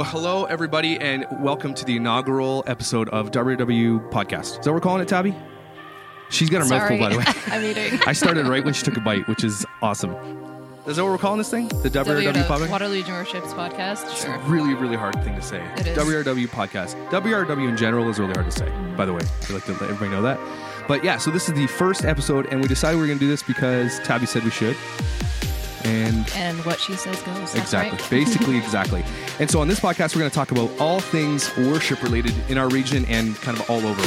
Well, hello, everybody, and welcome to the inaugural episode of WW Podcast. Is that what we're calling it, Tabby? She's got her Sorry, mouthful, by the way. I'm eating. I started right when she took a bite, which is awesome. Is that what we're calling this thing? The WRW Podcast? Waterloo Region Worships podcast. It's Sure. a really, really hard thing to say. It is. WRW podcast. WRW in general is really hard to say, by the way. I'd like to let everybody know that. But yeah, so this is the first episode, and we decided we were going to do this because Tabby said we should. And And what she says goes. Exactly, right. basically, exactly. And so on this podcast, we're going to talk about all things worship related in our region and kind of all over.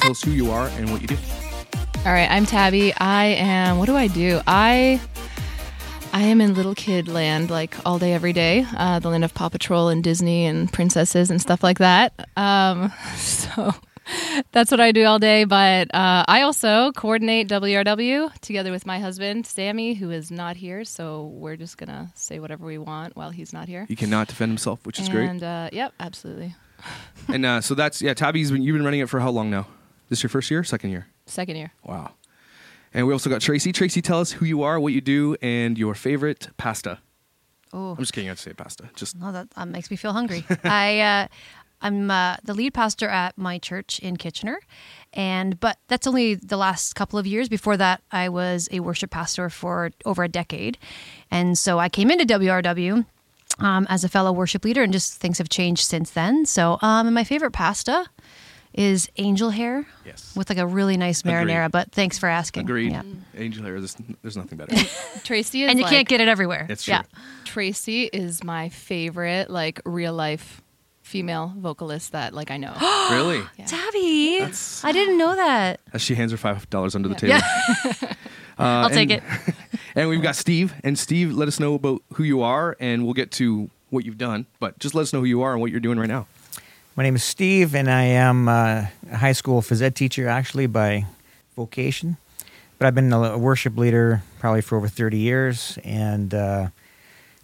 Tell us who you are and what you do. All right, I'm Tabby. I am. What do I do? I. I am in little kid land, like all day, every day. Uh, the land of Paw Patrol and Disney and princesses and stuff like that. Um, so that's what I do all day. But uh, I also coordinate WRW together with my husband, Sammy, who is not here. So we're just going to say whatever we want while he's not here. He cannot defend himself, which is great. And uh, yep, absolutely. And uh, so that's yeah. Tabby's been you've been running it for how long now? This your first year, second year? Second year. Wow. And we also got Tracy. Tracy, tell us who you are, what you do, and your favorite pasta. Oh, I'm just kidding. I have to say pasta. Just no, that, that makes me feel hungry. I uh, I'm uh, the lead pastor at my church in Kitchener, and but that's only the last couple of years. Before that, I was a worship pastor for over a decade, and so I came into WRW. Um, as a fellow worship leader, and just things have changed since then. So, um, and my favorite pasta is angel hair yes. with like a really nice Agreed. marinara. But thanks for asking. Agreed. Yeah. Angel hair. There's, there's nothing better. Tracy is And you like- can't get it everywhere. It's true. Yeah. Tracy is my favorite, like real life female vocalist that like I know. really? Yeah. Tabby, That's- I didn't know that. As she hands her five dollars under the table. Yeah. Uh, I'll take and- it. And we've got Steve. And Steve, let us know about who you are, and we'll get to what you've done. But just let us know who you are and what you're doing right now. My name is Steve, and I am uh, a high school phys ed teacher actually by vocation. But I've been a worship leader probably for over 30 years, and uh,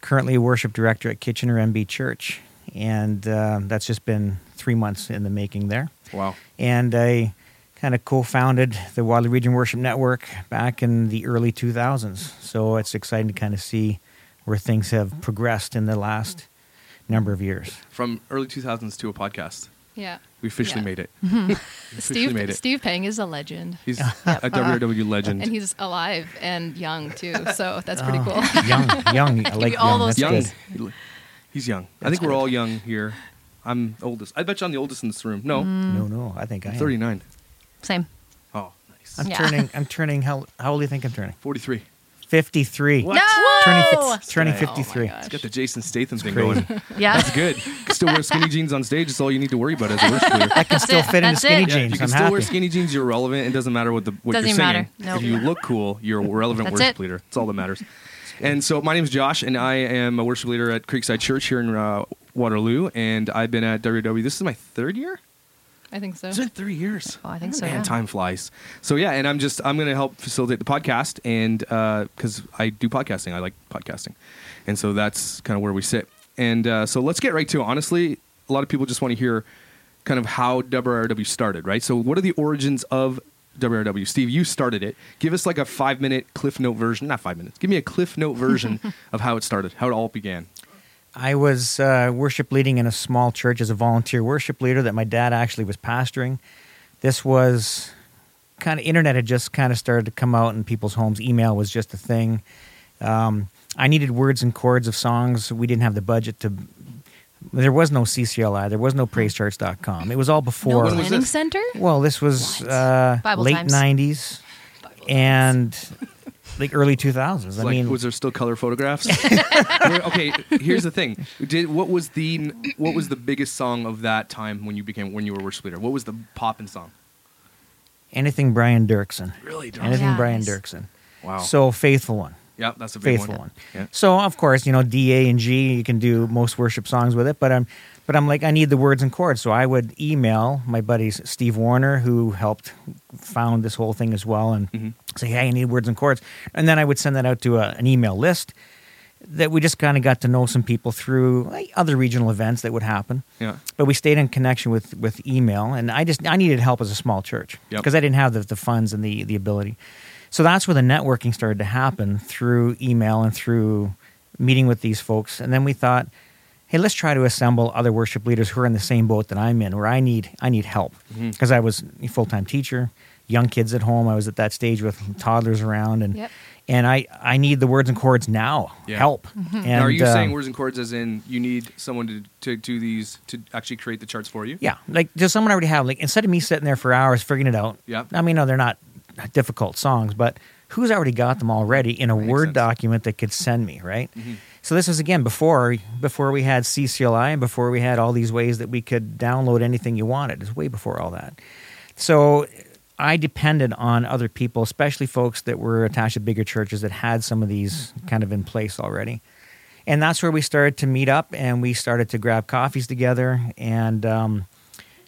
currently worship director at Kitchener MB Church. And uh, that's just been three months in the making there. Wow. And I kind of co founded the Waterloo Region Worship Network back in the early 2000s. So it's exciting to kind of see where things have progressed in the last number of years. From early 2000s to a podcast, yeah. we officially Yeah. made it. We officially Steve made it. Steve Peng is a legend. He's a WRW legend. And he's alive and young too, so that's pretty Oh, cool. young, young. I like all young. those That's young. Good. He's young. I think we're all young here. I'm oldest. I bet you I'm the oldest in this room. No, mm. No, no, I think I I'm am. 39. Same. Oh, nice. I'm Yeah. turning. I'm turning. How, how old do you think I'm turning? 43. Fifty-three. What? No! Turning, fif- turning Oh my fifty-three. gosh. It's got the Jason Statham thing crazy. going. Yeah. That's good. You can still wear skinny jeans on stage. It's all you need to worry about as a worship leader. I can still it. fit into That's skinny it. Yeah, jeans. you can I'm still happy. wear skinny jeans. You're relevant. It doesn't matter what the what Doesn't you're even singing. matter. Nope. If you look cool, you're a relevant That's worship it. leader. That's all that matters. And so my name is Josh, and I am a worship leader at Creekside Church here in uh, Waterloo. And I've been at WW. This is my third year. I think so. It's been three years. Oh, I think so. Man, Yeah. time flies. So yeah, and I'm just I'm going to help facilitate the podcast, and because I do podcasting, I like podcasting, and so that's kind of where we sit. And uh, so let's get right to it. Honestly, a lot of people just want to hear kind of how WRW started, right? So what are the origins of WRW? Steve, you started it. Give us like a five minute cliff note version, not five minutes. Give me a cliff note version of how it started, how it all began. I was uh, worship leading in a small church as a volunteer worship leader that my dad actually was pastoring. This was kind of internet had just kind of started to come out in people's homes. Email was just a thing. Um, I needed words and chords of songs. We didn't have the budget to. There was no CCLI. There was no PraiseCharts.com. It was all before. when was Planning this? center? Well, this was uh, Bible late times. '90s and like early 2000s. I like, mean, was there still color photographs? Where- okay, here's the thing. Did what was the what was the biggest song of that time when you became when you were worship leader? What was the poppin' song? anything Brian Doerksen. Really? Anything Yeah, Brian nice. Doerksen. Wow. So faithful one. Yeah, that's a big faithful one. one. Yeah. So of course, you know, D, A, and G, you can do most worship songs with it, but I'm but I'm like, I need the words and chords. So I would email my buddies Steve Warner, who helped found this whole thing as well, and Mhm. say, Hey, I need words and chords. And then I would send that out to a, an email list that we just kind of got to know some people through like, other regional events that would happen. Yeah. But we stayed in connection with, with email, and I just I needed help as a small church Yep. because I didn't have the, the funds and the, the ability. So that's where the networking started to happen through email and through meeting with these folks. And then we thought, hey, let's try to assemble other worship leaders who are in the same boat that I'm in, where I need I need help because I was a full time teacher, young kids at home. I was at that stage with toddlers around, and Yep. and I I need the words and chords now. Yeah. Help. And now, are you uh, saying words and chords as in you need someone to, to do these to actually create the charts for you? Yeah, like does someone already have like instead of me sitting there for hours figuring it out? Yeah. I mean, no, they're not difficult songs, but who's already got them already in a Makes Word sense. document that could send me, right? Mhm. So this was again before before we had CCLI and before we had all these ways that we could download anything you wanted. It's way before all that. So I depended on other people, especially folks that were attached to bigger churches that had some of these kind of in place already. And that's where we started to meet up and we started to grab coffees together. And um,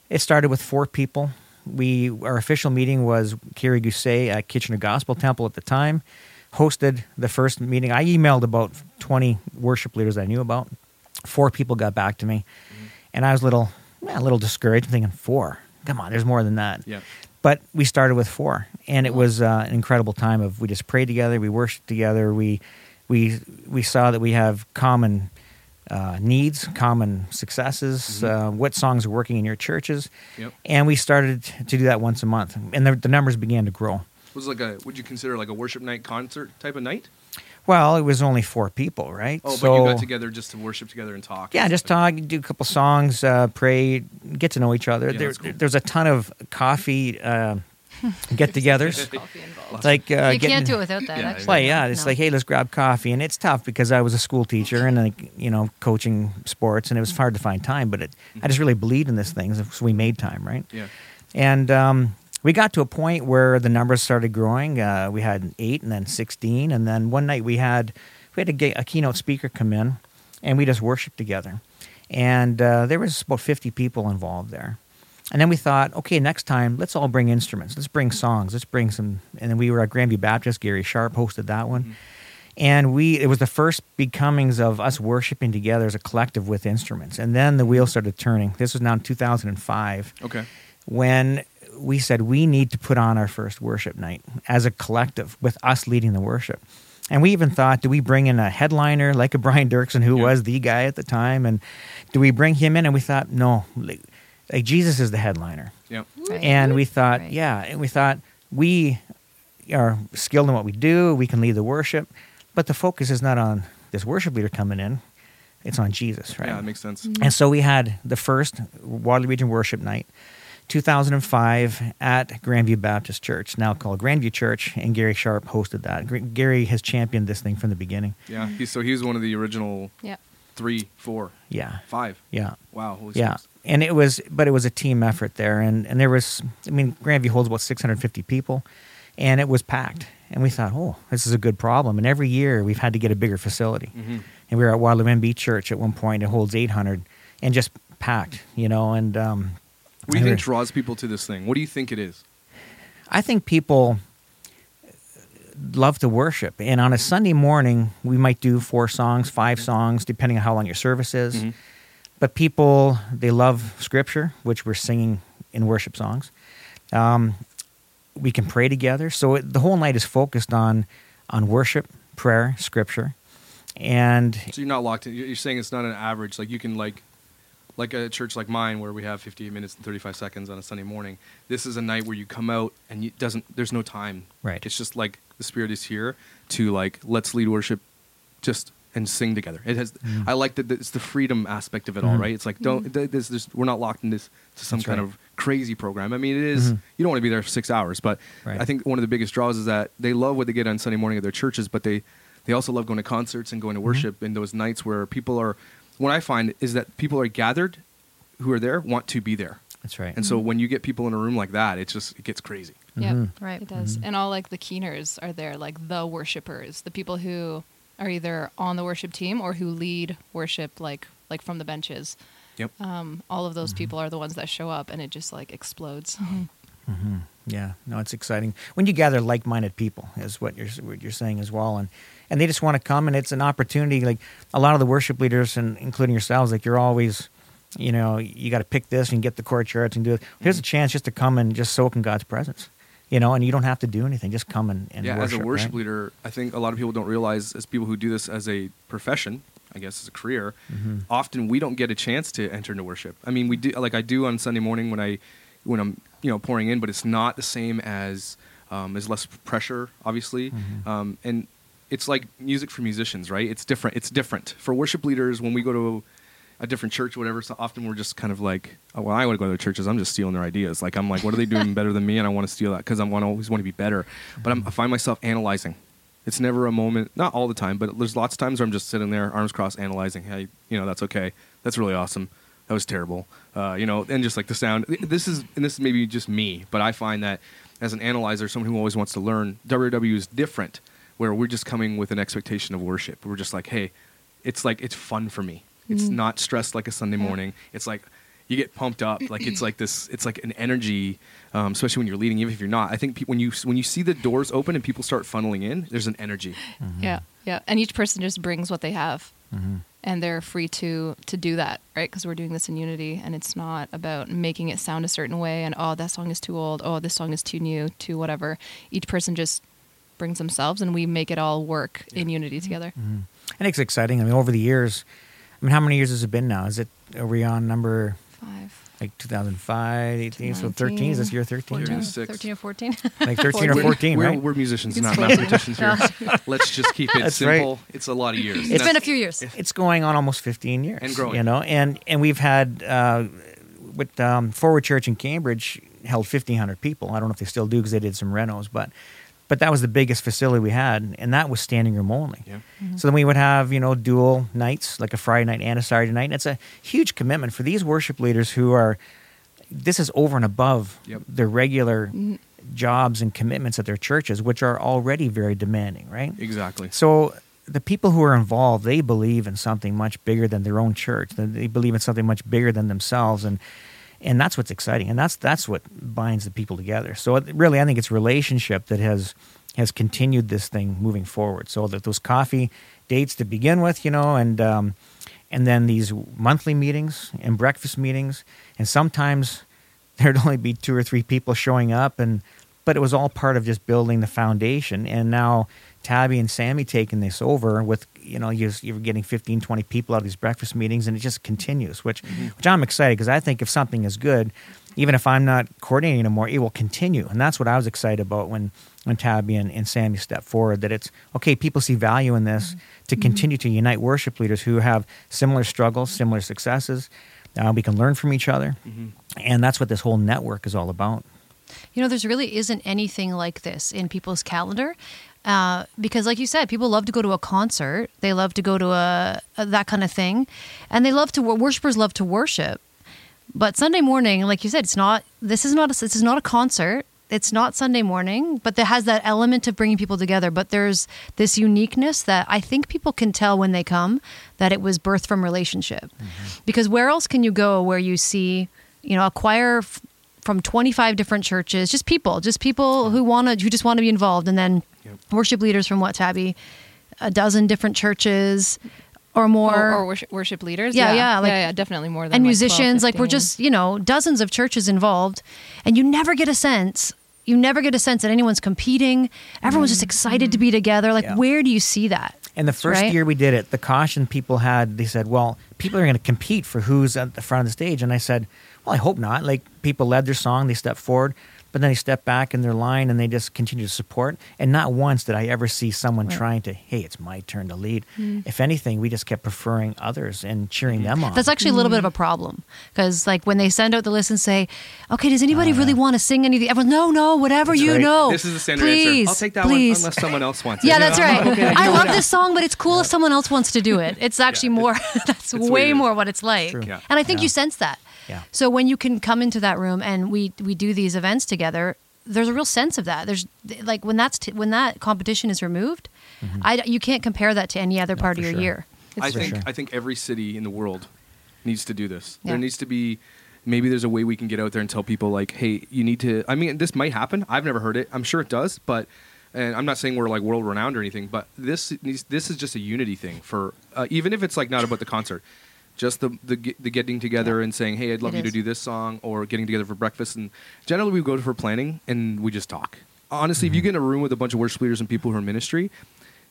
it started with four people. We our official meeting was Kerry Gousset at Kitchener Gospel Temple at the time. Hosted the first meeting. I emailed about twenty worship leaders I knew about. Four people got back to me, and I was a little, a little discouraged, thinking four. Come on, there's more than that. Yeah. But we started with four, and it was uh, an incredible time of we just prayed together, we worshiped together, we we we saw that we have common uh, needs, common successes, uh, what songs are working in your churches, Yep. and we started to do that once a month, and the, the numbers began to grow. Was it like a would you consider like a worship night concert type of night? Well, it was only four people, right? Oh, so, but you got together just to worship together and talk. Yeah, and just talk, do a couple songs, uh, pray, get to know each other. Yeah, there, cool. There's a ton of coffee uh, get-togethers. Coffee involved. It's like uh, you getting, can't do it without that. Yeah, actually. Well, yeah, it's No. like, hey, let's grab coffee, and it's tough because I was a school teacher and like you know coaching sports, and it was hard to find time. But it, I just really believed in this thing, so we made time, right? Yeah. And um, we got to a point where the numbers started growing. Uh, we had eight, and then sixteen, and then one night we had we had a, ga- a keynote speaker come in, and we just worshiped together. And uh, there was about fifty people involved there. And then we thought, okay, next time let's all bring instruments. Let's bring songs. Let's bring some. And then we were at Grandview Baptist. Gary Sharp hosted that one. Mm-hmm. And we, it was the first becomings of us worshiping together as a collective with instruments. And then the wheels started turning. This was now in 2005 Okay. when we said we need to put on our first worship night as a collective with us leading the worship. And we even thought, do we bring in a headliner like a Brian Doerksen, who Yeah. was the guy at the time? And do we bring him in? And we thought, no, like, like Jesus is the headliner. Yeah. Right. And we thought, Right. yeah, and we thought we are skilled in what we do. We can lead the worship, but the focus is not on this worship leader coming in; it's on Jesus, right? Yeah, it makes sense. Mm-hmm. and so we had the first Waterloo Region Worship Night, 2005, at Grandview Baptist Church, now called Grandview Church, and Gary Sharp hosted that. Gary has championed this thing from the beginning. Yeah. He, so he was one of the original Yeah. three, four, Yeah, five. yeah. Wow. Holy Yeah, smokes. And it was, but it was a team effort there, and and there was, I mean, Grandview holds about 650 people, and it was packed, and we thought, oh, this is a good problem, and every year we've had to get a bigger facility, Mhm. and we were at MB Church at one point, it holds 800, and just packed, you know, and um, What do you think draws people to this thing? What do you think it is? I think people love to worship, and on a Sunday morning we might do four songs, five songs, depending on how long your service is. Mhm. But people they love Scripture, which we're singing in worship songs. Um, we can pray together, so it, the whole night is focused on on worship, prayer, Scripture, and So you're not locked in. You're saying it's not an average. Like you can like, like a church like mine where we have 58 minutes and 35 seconds on a Sunday morning. This is a night where you come out and it doesn't. There's no time. Right. It's just like the Spirit is here to like let's lead worship, just and sing together. It has. Mm. I like that. It's the freedom aspect of it all, Mhm. right? It's like don't. th- This, this, we're not locked in this to some That's kind right. of crazy program. I mean, it is- Mhm. You don't want to be there for six hours, but Right. I think one of the biggest draws is that they love what they get on Sunday morning at their churches, but they they also love going to concerts and going Mm-hmm. to worship in those nights where people are. What I find is that people are gathered, who are there want to be there, that's right. and so when you get people in a room like that, it just it gets crazy. Yeah, Mhm. Right. it does. And all like the keeners are there, like the worshipers, the people who are either on the worship team or who lead worship, like like from the benches. Yep. Um, all of those people are the ones that show up, and it just like explodes. hmm Yeah, no, it's exciting when you gather like-minded people, is what you're what you're saying as well, and and they just want to come, and it's an opportunity. Like a lot of the worship leaders, and including yourselves, like you're always, you know, you got to pick this and get the chord charts and do it. Here's a chance just to come and just soak in God's presence, you know, and you don't have to do anything. Just come and, and yeah, worship. as a worship right? leader, I think a lot of people don't realize, as people who do this as a profession, I guess as a career, Mhm. often we don't get a chance to enter into worship. I mean, we do like I do on Sunday morning when I when I'm you know pouring in, but it's not the same as um, there's less pressure, obviously, Mhm. um, and it's like music for musicians, right? It's different. It's different for worship leaders when we go to a different church, whatever. So often we're just kind of like, oh, well, I want to go to their churches. I'm just stealing their ideas. Like I'm like, what are they doing better than me? And I want to steal that because I want to always want to be better. But I'm, I find myself analyzing. It's never a moment, not all the time, but there's lots of times where I'm just sitting there, arms crossed, analyzing. Hey, you know, that's okay. That's really awesome. That was terrible. Uh, you know, and just like the sound. This is, and this is maybe just me, but I find that as an analyzer, someone who always wants to learn, WW is different, where we're just coming with an expectation of worship. We're just like, hey, it's like it's fun for me. It's Mhm. not stressed like a Sunday Yeah. morning. It's like you get pumped up. Like it's like this. It's like an energy, um, especially when you're leading. Even if you're not, I think pe- when you when you see the doors open and people start funneling in, there's an energy. Mm-hmm. Yeah, yeah. And each person just brings what they have, Mhm. and they're free to to do that, right? Because we're doing this in unity, and it's not about making it sound a certain way. And oh, that song is too old. Oh, this song is too new. To whatever. Each person just brings themselves, and we make it all work in unity together. Mhm. And it's exciting. I mean, over the years, I mean, how many years has it been now? Is it are we on number Five. like 2005, 18, so 13? Is this year 13? Fourteen. 13 or 14. Like 13 or We're- 14, we're, right? We're musicians, It's not mathematicians here. Let's just keep it That's right. simple. It's a lot of years. It's been a few years. it's going on almost 15 years And growing. you know and and we've had uh, with um, forward church in cambridge held 1500 people i don't know if they still do because they did some renos but but that was the biggest facility we had and that was standing room only Yeah. so then we would have you know dual nights like a friday night and a saturday night and it's a huge commitment for these worship leaders who are this is over and above Yep. their regular Mhm. jobs and commitments at their churches which are already very demanding right Exactly. so the people who are involved, they believe in something much bigger than their own church. They- They believe in something much bigger than themselves, and and that's what's exciting, and that's that's what binds the people together. So really, I think it's relationship that has has continued this thing moving forward. So that those coffee dates to begin with, you know, and um, and then these monthly meetings and breakfast meetings, and sometimes there'd only be two or three people showing up, and but it was all part of just building the foundation. And now Tabby and Sammy taking this over with you know you're, you're getting 15, 20 people out of these breakfast meetings, and it just continues, which mm-hmm. which I'm excited because I think if something is good, even if I'm not coordinating anymore, it will continue, and that's what I was excited about when when Tabby and, and Sammy stepped forward. That it's okay, people see value in this mm-hmm. to continue to unite worship leaders who have similar struggles, similar successes. Uh, we can learn from each other, mm-hmm. and that's what this whole network is all about. You know, there's really isn't anything like this in people's calendar. Uh, because, like you said, people love to go to a concert. They love to go to a, a that kind of thing, and they love to. Worshippers love to worship. But Sunday morning, like you said, it's not. This is not. A, this is not a concert. It's not Sunday morning, but it has that element of bringing people together. But there's this uniqueness that I think people can tell when they come that it was birthed from relationship. Because where else can you go where you see, you know, a choir f- from 25 different churches, just people, just people who want to, who just want to be involved, and then Yep. worship leaders from what Tabby, a dozen different churches or more, Or, or worship, worship leaders. Yeah, yeah, like- yeah, yeah, definitely more than that. and like 12, musicians. like we're just, you know, dozens of churches involved, and you never get a sense. You never get a sense that anyone's competing. Everyone's just excited to be mm-hmm. together. Like, Yeah. where do you see that? And the first Right? year we did it, the caution people had, they said, well, people are going to compete for who's at the front of the stage. And I said, well, I hope not. Like, people led their song, they stepped forward, but then they stepped back in their line and they just continue to support. And not once did I ever see someone Right. trying to, hey, it's my turn to lead. Mm. If anything, we just kept preferring others and cheering mm-hmm. them on. That's actually a little bit of a problem because, like, when they send out the list and say, "Okay, does anybody Oh, really uh. want to sing anything?" Everyone, no, no, whatever you right. know. This is the standard please, answer. I'll take that please. one unless someone else wants it. Yeah, that's right. Okay, I you love know. this song, but it's cool if someone else wants to do it. It's actually more. that's way it is. more what it's like. True. Yeah. And I think Yeah. you sense that. Yeah. So when you can come into that room and we we do these events together, there's a real sense of that. There's like when that's t- when that competition is removed, I you can't compare that to any other part of your sure. year. I think sure. I think every city in the world needs to do this. Yeah. There needs to be maybe there's a way we can get out there and tell people like, hey, you need to. I mean, this might happen. I've never heard it. I'm sure it does, but. And I'm not saying we're like world renowned or anything, but this this is just a unity thing for uh, even if it's like not about the concert, just the the, the getting together and saying, "Hey, I'd love It you to do this song," or getting together for breakfast. And generally, we go to for planning and we just talk. Honestly, if you mm-hmm. get in a room with a bunch of worship leaders and people who are in ministry,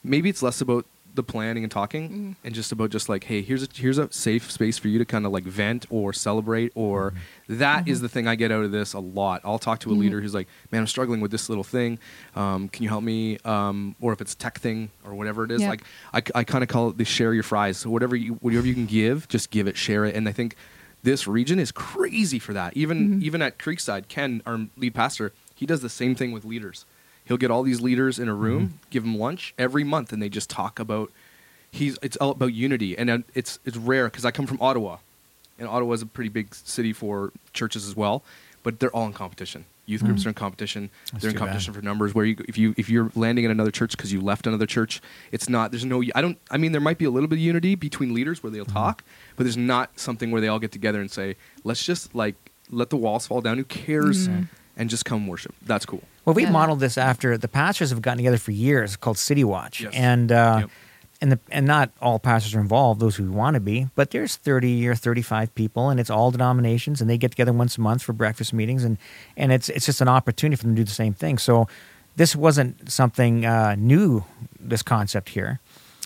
maybe it's less about the planning and talking mm-hmm. and just about just like hey here's a here's a safe space for you to kind of like vent or celebrate or mm-hmm. that is mm-hmm. the thing i get out of this a lot. I'll talk to a leader who's like man i'm struggling with this little thing. Um, can you help me um, or if it's a tech thing or whatever it is Yeah. like i, I kind of call it the share your fries. So whatever you whatever you can give just give it share it. And i think this region is crazy for that. Even even at creekside ken our lead pastor he does the same thing with leaders he'll get all these leaders in a mm-hmm. room give them lunch every month and they just talk about he's it's all about unity. And it's it's rare because i come from ottawa and ottawa is a pretty big city for churches as well but they're all in competition. Youth groups mm. are in competition. That's they're in too bad. competition for numbers. Where you if you if you're landing in another church because you left another church it's not there's no i don't i mean there might be a little bit of unity between leaders where they'll mm-hmm. talk but there's not something where they all get together and say let's just like let the walls fall down. Who cares and just come worship that's cool Well, we Yeah. modeled this after the pastors have gotten together for years called City Watch, Yes. and uh, Yep. and the and not all pastors are involved; those who want to be. But there's thirty or thirty five people, and it's all denominations, and they get together once a month for breakfast meetings, and and it's it's just an opportunity for them to do the same thing. So this wasn't something uh, new. This concept here,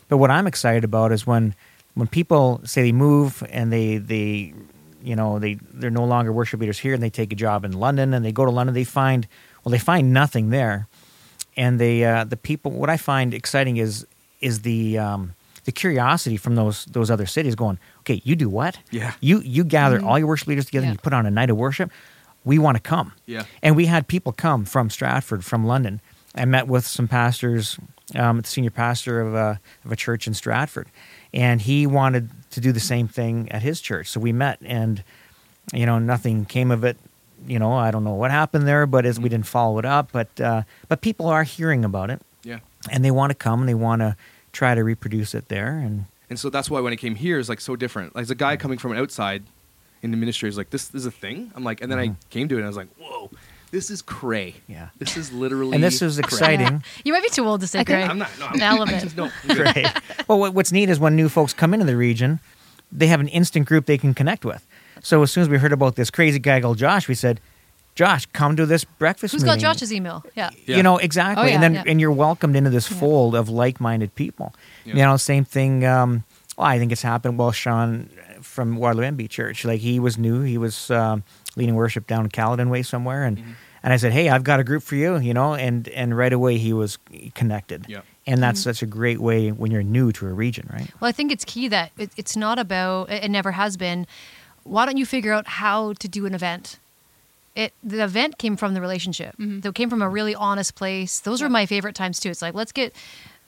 but what I'm excited about is when when people say they move and they they you know they they're no longer worship leaders here and they take a job in London and they go to London they find well they find nothing there. And they uh, the people what I find exciting is is the um, the curiosity from those those other cities going okay you do what? Yeah. you you gather all your worship leaders together and you put on a night of worship? We want to come. Yeah. and we had people come from Stratford from London. I met with some pastors um, the senior pastor of a, of a church in Stratford and he wanted to do the same thing at his church. So we met and you know nothing came of it. You know i don't know what happened there but as we didn't follow it up. But uh, but people are hearing about it. Yeah. And they want to come and they want to try to reproduce it there and And so that's why when I came here, it's like so different. Like, as a guy coming from an outside in the ministry is like, this, this is a thing. I'm like, and then I came to it and I was like, whoa, this is cray. Yeah. This is literally. and this is cray. exciting You might be too old to say cray. I'm not. No, I'm, An element. I just, no, I'm well what, what's neat is when new folks come into the region they have an instant group they can connect with so as soon as we heard about this crazy guy called josh we said josh come to this breakfast Who's got meeting." Josh's email? Yeah. Yeah. You know exactly, Oh, yeah, and then yeah. and you're welcomed into this fold of like-minded people. Yeah. You know, same thing. Um, well, I think it's happened. Well, Sean from Waterloo MB Church, like he was new. He was um, leading worship down Caledon Way somewhere, and Mm-hmm. and I said, "Hey, I've got a group for you." You know, and and right away he was connected. Yeah. And that's mm-hmm. such a great way when you're new to a region, right? Well, I think it's key that it, it's not about. It it never has been. Why don't you figure out how to do an event? It the event came from the relationship. Mm-hmm. It came from a really honest place. Those were my favorite times too. It's like let's get,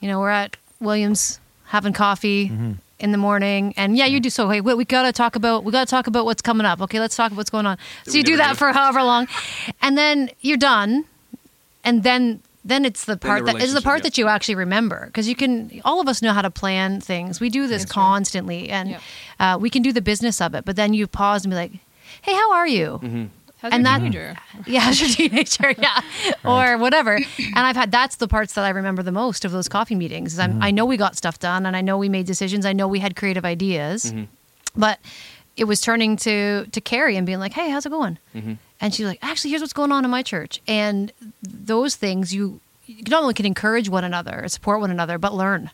you know, we're at Williams having coffee mm-hmm. In the morning, and yeah, you do so. Hey, we, we gotta talk about we gotta talk about what's coming up. Okay, let's talk about what's going on. So we you do that do. for however long, and then you're done, and then then it's the part the that is the part yeah. that you actually remember because you can all of us know how to plan things we do this constantly and Yep. uh, we can do the business of it but then you pause and be like hey how are you Mm-hmm. How's And your that- teenager? yeah how's your teenager? Yeah. Or whatever. And i've had that's the parts that i remember the most of those coffee meetings is I'm, mm-hmm. i know we got stuff done and i know we made decisions. I know we had creative ideas mm-hmm. but it was turning to to carrie and being like hey how's it going? Mm-hmm. And she's like actually here's what's going on in my church. And those things you you not only can encourage one another support one another but learn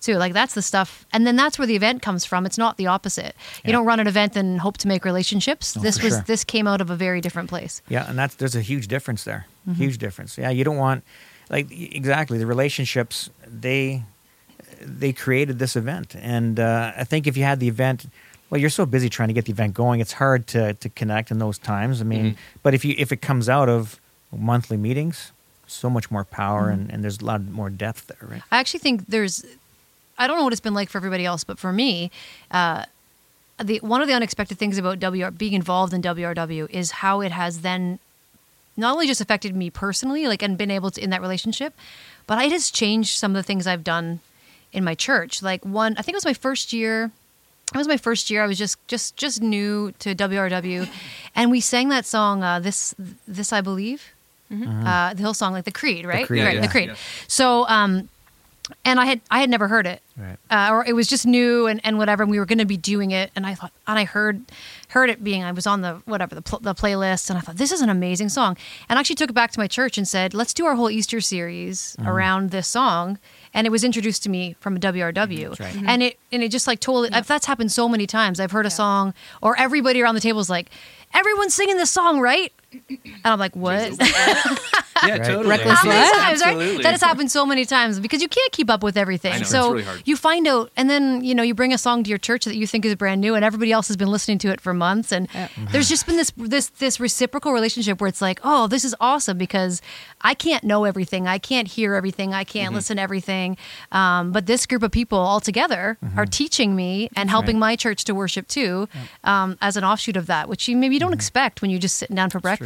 too like that's the stuff and then that's where the event comes from it's not the opposite you don't run an event and hope to make relationships Oh, this was sure. this came out of a very different place Yeah, and that's there's a huge difference there. Mm-hmm. Huge difference. Yeah, you don't want like exactly the relationships they they created this event, and uh, I think if you had the event, well, you're so busy trying to get the event going, it's hard to to connect in those times. I mean, but if you if it comes out of monthly meetings, so much more power Mm-hmm. and, and there's a lot more depth there, right? I actually think there's, I don't know what it's been like for everybody else, but for me, uh, the one of the unexpected things about WR being involved in WRW is how it has then not only just affected me personally, like and been able to in that relationship, but it has changed some of the things I've done in my church. Like one, I think it was my first year. It was my first year. I was just just just new to WRW, and we sang that song. Uh, this this I believe, uh, the Hillsong, like the Creed, right? Creed, right, yeah. the Creed. Yeah. So um, and I had I had never heard it, Right. uh, or it was just new and, and whatever. And we were going to be doing it, and I thought, and I heard heard it being I was on the whatever the pl- the playlist, and I thought this is an amazing song, and I actually took it back to my church and said, let's do our whole Easter series around this song. And it was introduced to me from a WRW, right. and it and it just like totally. That's happened so many times. I've heard a song, or everybody around the table is like, "Everyone's singing this song, right?" And I'm like, "What?" Yeah, Right. totally. Reckless How many What? times, right? That has happened so many times because you can't keep up with everything. I know, it's so really hard. you find out, and then you know you bring a song to your church that you think is brand new, and everybody else has been listening to it for months, and Yeah. there's just been this this this reciprocal relationship where it's like, oh, this is awesome because I can't know everything, I can't hear everything, I Mm-hmm. can't listen to everything, um, but this group of people all together Mm-hmm. are teaching me and helping right. my church to worship too, um, as an offshoot of that, which you maybe you Mm-hmm. don't expect when you're just sitting down for breakfast.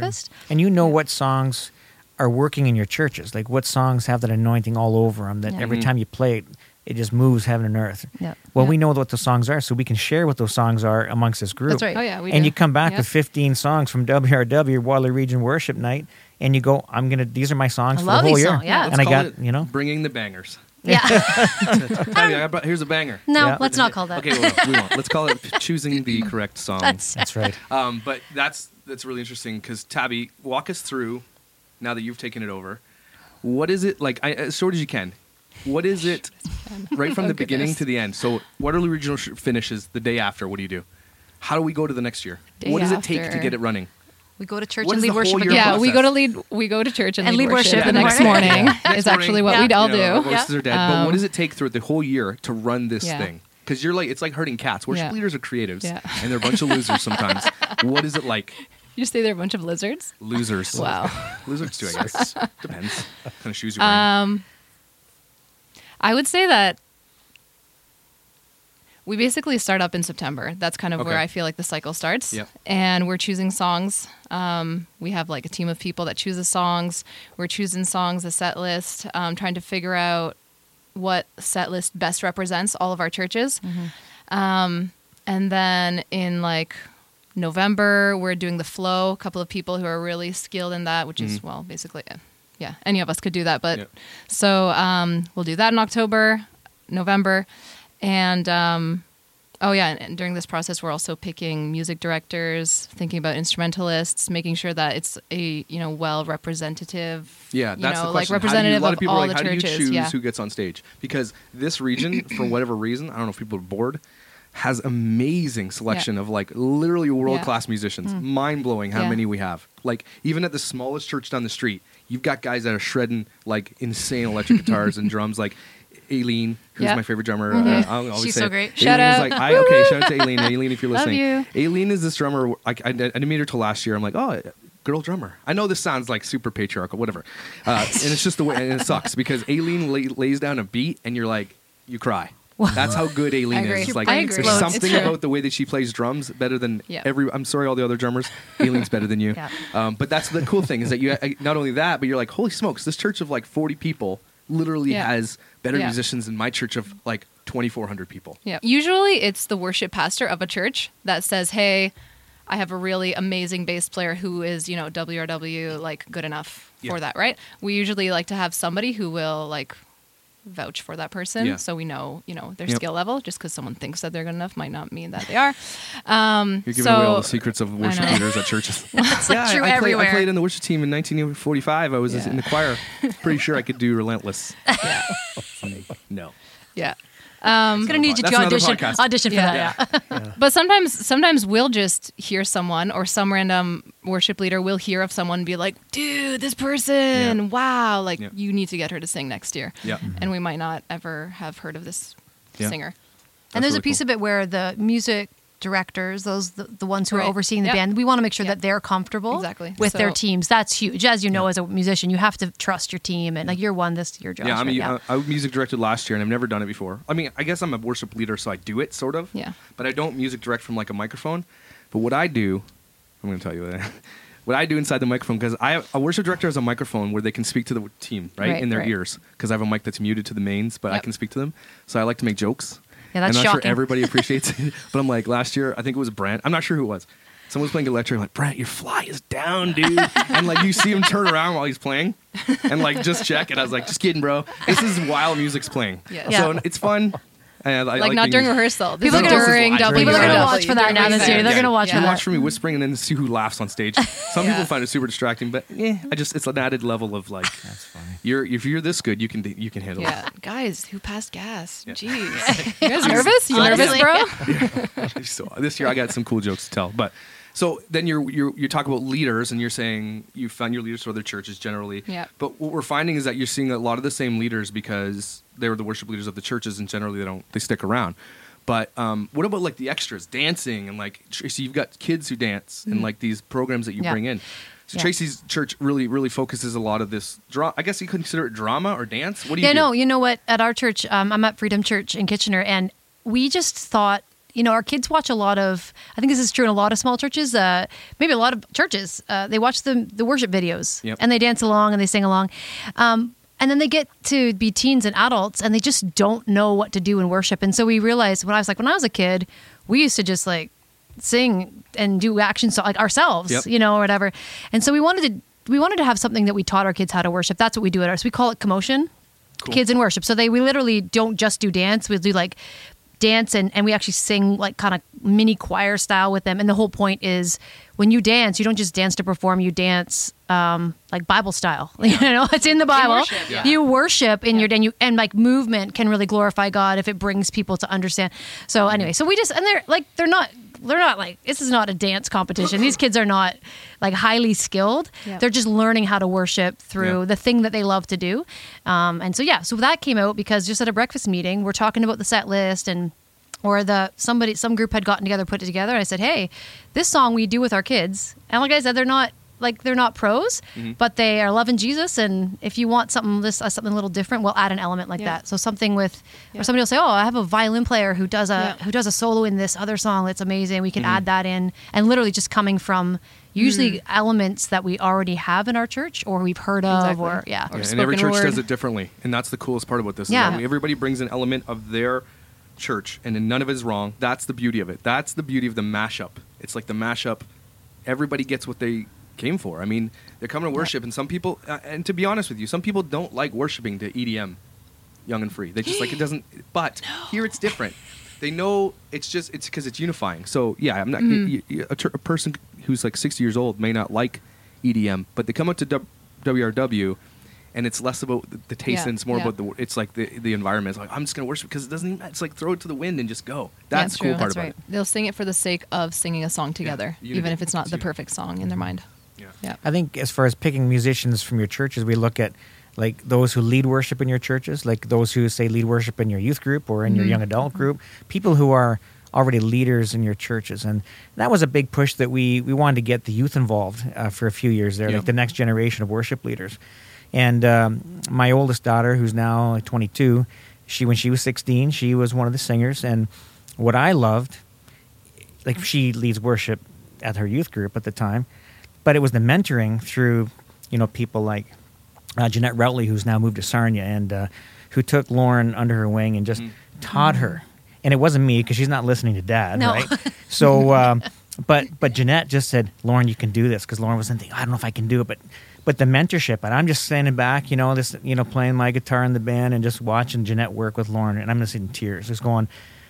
And you know what songs are working in your churches. Like what songs have that anointing all over them that Yeah. every Mhm. time you play it, it just moves heaven and earth. Yeah. Well, Yeah. we know what those songs are, so we can share what those songs are amongst this group. That's right. Oh yeah, we and do. you come back Yep. with 15 songs from WRW Waterloo Region Worship Night, and you go, "I'm gonna. These are my songs I for love the whole these year." songs, yeah. and Let's I call got it you know, bringing the bangers. Yeah. Tabby, I got- here's a banger. no, Yeah. let's not call that. Okay, well, we won't. Let's call it choosing the correct song. That's that's right. Um, but that's that's really interesting because Tabby, walk us through. Now that you've taken it over, what is it like? I, as short as you can. What is it, right from Oh, the beginning goodness. to the end? So Waterloo Regional sh- finishes the day after. What do you do? How do we go to the next year? Day what does it take to after. get it running? We go to church What and lead worship year again. yeah, we go to lead. We go to church and, And lead lead worship, worship the the next morning. morning. Next is actually morning, what Yeah. we'd all you know, do. voices Yeah. are dead. but Um, what does it take through the whole year to run this Yeah. thing? Because you're like, it's like herding cats. Worship Yeah. leaders are creatives, Yeah. and they're a bunch of losers sometimes. what is it like? You say they're a bunch of lizards. Losers. Wow. Lizards too, I guess. Depends. What kind of shoes you're wearing. Um, I would say that we basically start up in September. That's kind of where I feel like the cycle starts. Yep. And we're choosing songs. Um, we have like a team of people that chooses songs. We're choosing songs, a set list, um, trying to figure out what set list best represents all of our churches. Um, and then in like November, we're doing the flow. A couple of people who are really skilled in that, which is Mhm. well, basically, yeah, any of us could do that. But Yep. so um, we'll do that in October, November, and um, oh yeah, and, and during this process, we're also picking music directors, thinking about instrumentalists, making sure that it's a you know well representative. Yeah, you that's know, the like question. representative how do you, a lot of of all are like, the how churches. do you choose yeah. who gets on stage? Because this region, for whatever reason, I don't know if people are bored, has amazing selection of like literally world class musicians. Mind blowing how. Yeah. many we have. Like even at the smallest church down the street, you've got guys that are shredding like insane electric guitars and drums. Like Aileen, who's Yeah. my favorite drummer. Mhm. Uh, I'll always She's say so great. Shout Aileen is out. like, I, okay, shout out to Aileen. Aileen, if you're Love listening. you. Aileen is this drummer. I, I, I didn't meet her till last year. I'm like, oh, girl drummer. I know this sounds like super patriarchal, whatever. Uh, and it's just the way, and it sucks because Aileen lay, lays down a beat and you're like, you cry. That's how good Aileen I agree. is. Like, there's something about the way that she plays drums better than Yeah. every. I'm sorry, all the other drummers. Aileen's better than you. Yeah. Um, but that's the cool thing is that you not only that, but you're like, holy smokes, this church of like 40 people literally Yeah. has better Yeah. musicians than my church of like 2,400 people. Yeah. Usually it's the worship pastor of a church that says, "Hey, I have a really amazing bass player who is, you know, WRW like good enough Yeah. for that, right?" We usually like to have somebody who will like vouch for that person Yeah. so we know, you know, their Yep. skill level just cuz someone thinks that they're good enough might not mean that they are. Um You're giving so away all the secrets of worship leaders at churches. It's like yeah, true I, I, played, I played in the worship team in 1945. I was Yeah. in the choir. Pretty sure I could do Relentless. yeah. No. Yeah. Um, I'm gonna need you to audition podcast. audition for Yeah. that. Yeah. But sometimes, sometimes we'll just hear someone or some random worship leader will hear of someone and be like, "Dude, this person, Yeah. wow! Like Yeah. you need to get her to sing next year." Yeah. And mm-hmm. we might not ever have heard of this Yeah. singer. and there's really a piece cool. of it where the music directors, those the, the ones who are overseeing the Yep. band, we want to make sure Yep. that they're comfortable Exactly. with their teams. That's huge. As you know, Yeah. as a musician, you have to trust your team, and like you're one this year, Josh. Yeah, I mean, right? I, I music directed last year, and I've never done it before. I mean, I guess I'm a worship leader, so I do it sort of. Yeah. But I don't music direct from like a microphone. But what I do, I'm going to tell you that. What I do inside the microphone, because I a worship director has a microphone where they can speak to the team right, Right, in their right. ears, because I have a mic that's muted to the mains, but I can speak to them. So I like to make jokes. Yeah, that's I'm not shocking. sure everybody appreciates it, but I'm like last year, I think it was Brent. I'm not sure who it was. Someone's playing electric. I'm like, Brent, your fly is down, dude. and like you see him turn around while he's playing, and like just check. And I was like, just kidding, bro. This is while music's playing. Yeah. Yeah. So it's fun. And I like, not during rehearsal. This People are gonna- during This is live. W. People are gonna watch for that now this year. They're gonna watch You for can that. watch for me whispering and then see who laughs on stage. Some Yeah. people find it super distracting, but yeah, I just it's an added level of like That's funny. you're if you're this good, you can you can handle it. Yeah, guys, who passed gas? Yeah. Jeez, you guys nervous? You Honestly. nervous, bro? it. so this year I got some cool jokes to tell, but. So then you're, you're you talk about leaders and you're saying you found your leaders for other churches generally. Yeah. But what we're finding is that you're seeing a lot of the same leaders because they were the worship leaders of the churches and generally they don't they stick around. But um, what about like the extras, dancing and like Tracy? You've got kids who dance and like these programs that you Yeah. bring in. So Yeah. Tracy's church really really focuses a lot of this. Dra- I guess you could consider it drama or dance. What do you yeah, do? no, you know what? At our church, um, I'm at Freedom Church in Kitchener, and we just thought, you know, our kids watch a lot of. I think this is true in a lot of small churches. Uh, maybe a lot of churches. Uh, they watch the the worship videos, Yep. and they dance along and they sing along. Um, and then they get to be teens and adults, and they just don't know what to do in worship. And so we realized when I was like, when I was a kid, we used to just like sing and do action so like ourselves, Yep. you know, or whatever. And so we wanted to we wanted to have something that we taught our kids how to worship. That's what we do at ours. We call it commotion. Cool. Kids in worship. So they we literally don't just do dance. We do like dance and, and we actually sing like kind of mini choir style with them. And the whole point is when you dance, you don't just dance to perform, you dance um, like Bible style. You know, it's in the Bible. worship, yeah. You worship in your and you and like movement can really glorify God if it brings people to understand. So anyway, so we just and they're like they're not they're not like this is not a dance competition. These kids are not like highly skilled. Yeah. They're just learning how to worship through Yeah. the thing that they love to do. Um, and so yeah, so that came out because just at a breakfast meeting, we're talking about the set list and or the somebody some group had gotten together put it together and i said hey this song we do with our kids and like i said they're not like they're not pros Mm-hmm. but they are loving jesus and if you want something this uh, something a little different we'll add an element like Yeah. that so something with Yeah. or somebody will say oh i have a violin player who does a Yeah. who does a solo in this other song that's amazing we can Mm-hmm. add that in and literally just coming from usually Mm. elements that we already have in our church or we've heard of Exactly. or yeah Or Yeah, and every church word. does it differently, and that's the coolest part about this. is Yeah. that everybody brings an element of their church, and then none of it is wrong. That's the beauty of it. That's the beauty of the mashup. It's like the mashup. Everybody gets what they came for. I mean, they're coming to worship, and some people, uh, and to be honest with you, some people don't like worshiping to EDM, young and free. They just like it doesn't. But here it's different. They know it's just it's because it's unifying. So yeah, I'm not y- y- a, a person who's like 60 years old may not like EDM, but they come out to w- WRW, and it's less about the, taste Yeah, and it's more yeah. about the it's like the the environment. It's like I'm just gonna worship because it doesn't. Even, it's like throw it to the wind and just go. That's the true. cool part That's about right. it. They'll sing it for the sake of singing a song together, unity. even if it's not It's the unity. perfect song in their mind. Yeah. I think as far as picking musicians from your churches, we look at like those who lead worship in your churches, like those who say lead worship in your youth group or in your Mhm. young adult group, people who are already leaders in your churches, and that was a big push that we we wanted to get the youth involved uh, for a few years there, Yeah. like the next generation of worship leaders. And um, my oldest daughter, who's now like 22, she when she was 16, she was one of the singers, and what I loved like she leads worship at her youth group at the time, but it was the mentoring through you know people like uh, Jeanette Routley, who's now moved to Sarnia, and uh, who took Lauren under her wing and just Mhm. taught her. And it wasn't me because she's not listening to Dad, No. right? So, um, but but Jeanette just said, "Lauren, you can do this," because Lauren was thinking, "I don't know if I can do it," but but the mentorship, and I'm just standing back, you know, this you know playing my guitar in the band and just watching Jeanette work with Lauren, and I'm just in tears, just going.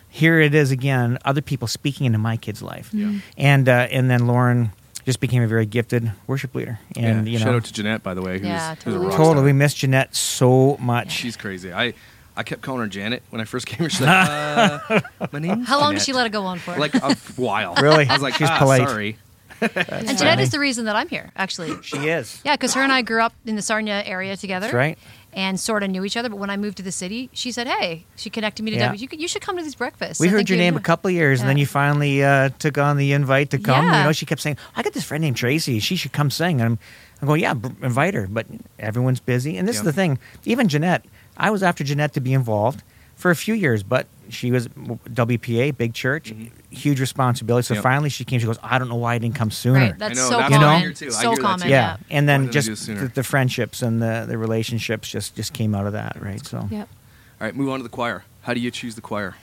Here it is again. Other people speaking into my kid's life, Yeah. and uh, and then Lauren just became a very gifted worship leader. And yeah. you know, Shout out to Jeanette, by the way. Who's, Yeah, who's a totally. rock totally, star. we miss Jeanette so much. She's crazy. I I kept calling her Janet when I first came here. She's like, uh, my name's how long did she let it go on for Like a while. Really? I was like, She's ah, polite. sorry. and funny. Jeanette is the reason that I'm here, actually. She is. Yeah, because her and I grew up in the Sarnia area together. That's right. And sort of knew each other. But when I moved to the city, she said, "Hey," she connected me to Yeah. W. You, you should come to these breakfasts. We I heard your name a couple of years, and then you finally uh, took on the invite to come. You know, she kept saying, "I got this friend named Tracy. She should come sing." And I'm, I'm going, "Yeah, br- invite her." But everyone's busy, and this is the thing. Even Jeanette, I was after Jeanette to be involved for a few years, but she was WPA, big church, Mhm. huge responsibility. So Yep. finally, she came. She goes, "I don't know why I didn't come sooner." Right, that's I know, so that's common. hear too. I So hear common. too. yeah. Yeah. and then just do it sooner? the, the friendships and the, the relationships just just came out of that, right? So Yep. All right, move on to the choir. How do you choose the choir?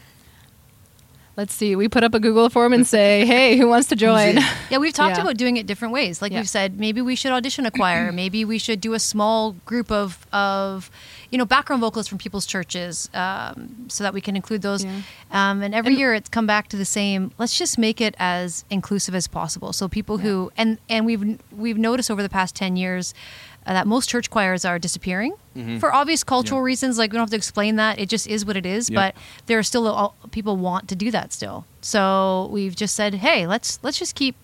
Let's see. We put up a Google form and say, hey, who wants to join? Yeah, we've talked Yeah. about doing it different ways. Like Yeah. we've said, maybe we should audition a choir. maybe we should do a small group of of you know background vocalists from people's churches, um, so that we can include those. Yeah. Um, and every And- year it's come back to the same. Let's just make it as inclusive as possible. So people who and and we've we've noticed over the past ten years. Uh, that most church choirs are disappearing for obvious cultural Yeah. reasons. Like we don't have to explain that; it just is what it is. Yeah. But there are still all, people want to do that still. So we've just said, hey, let's let's just keep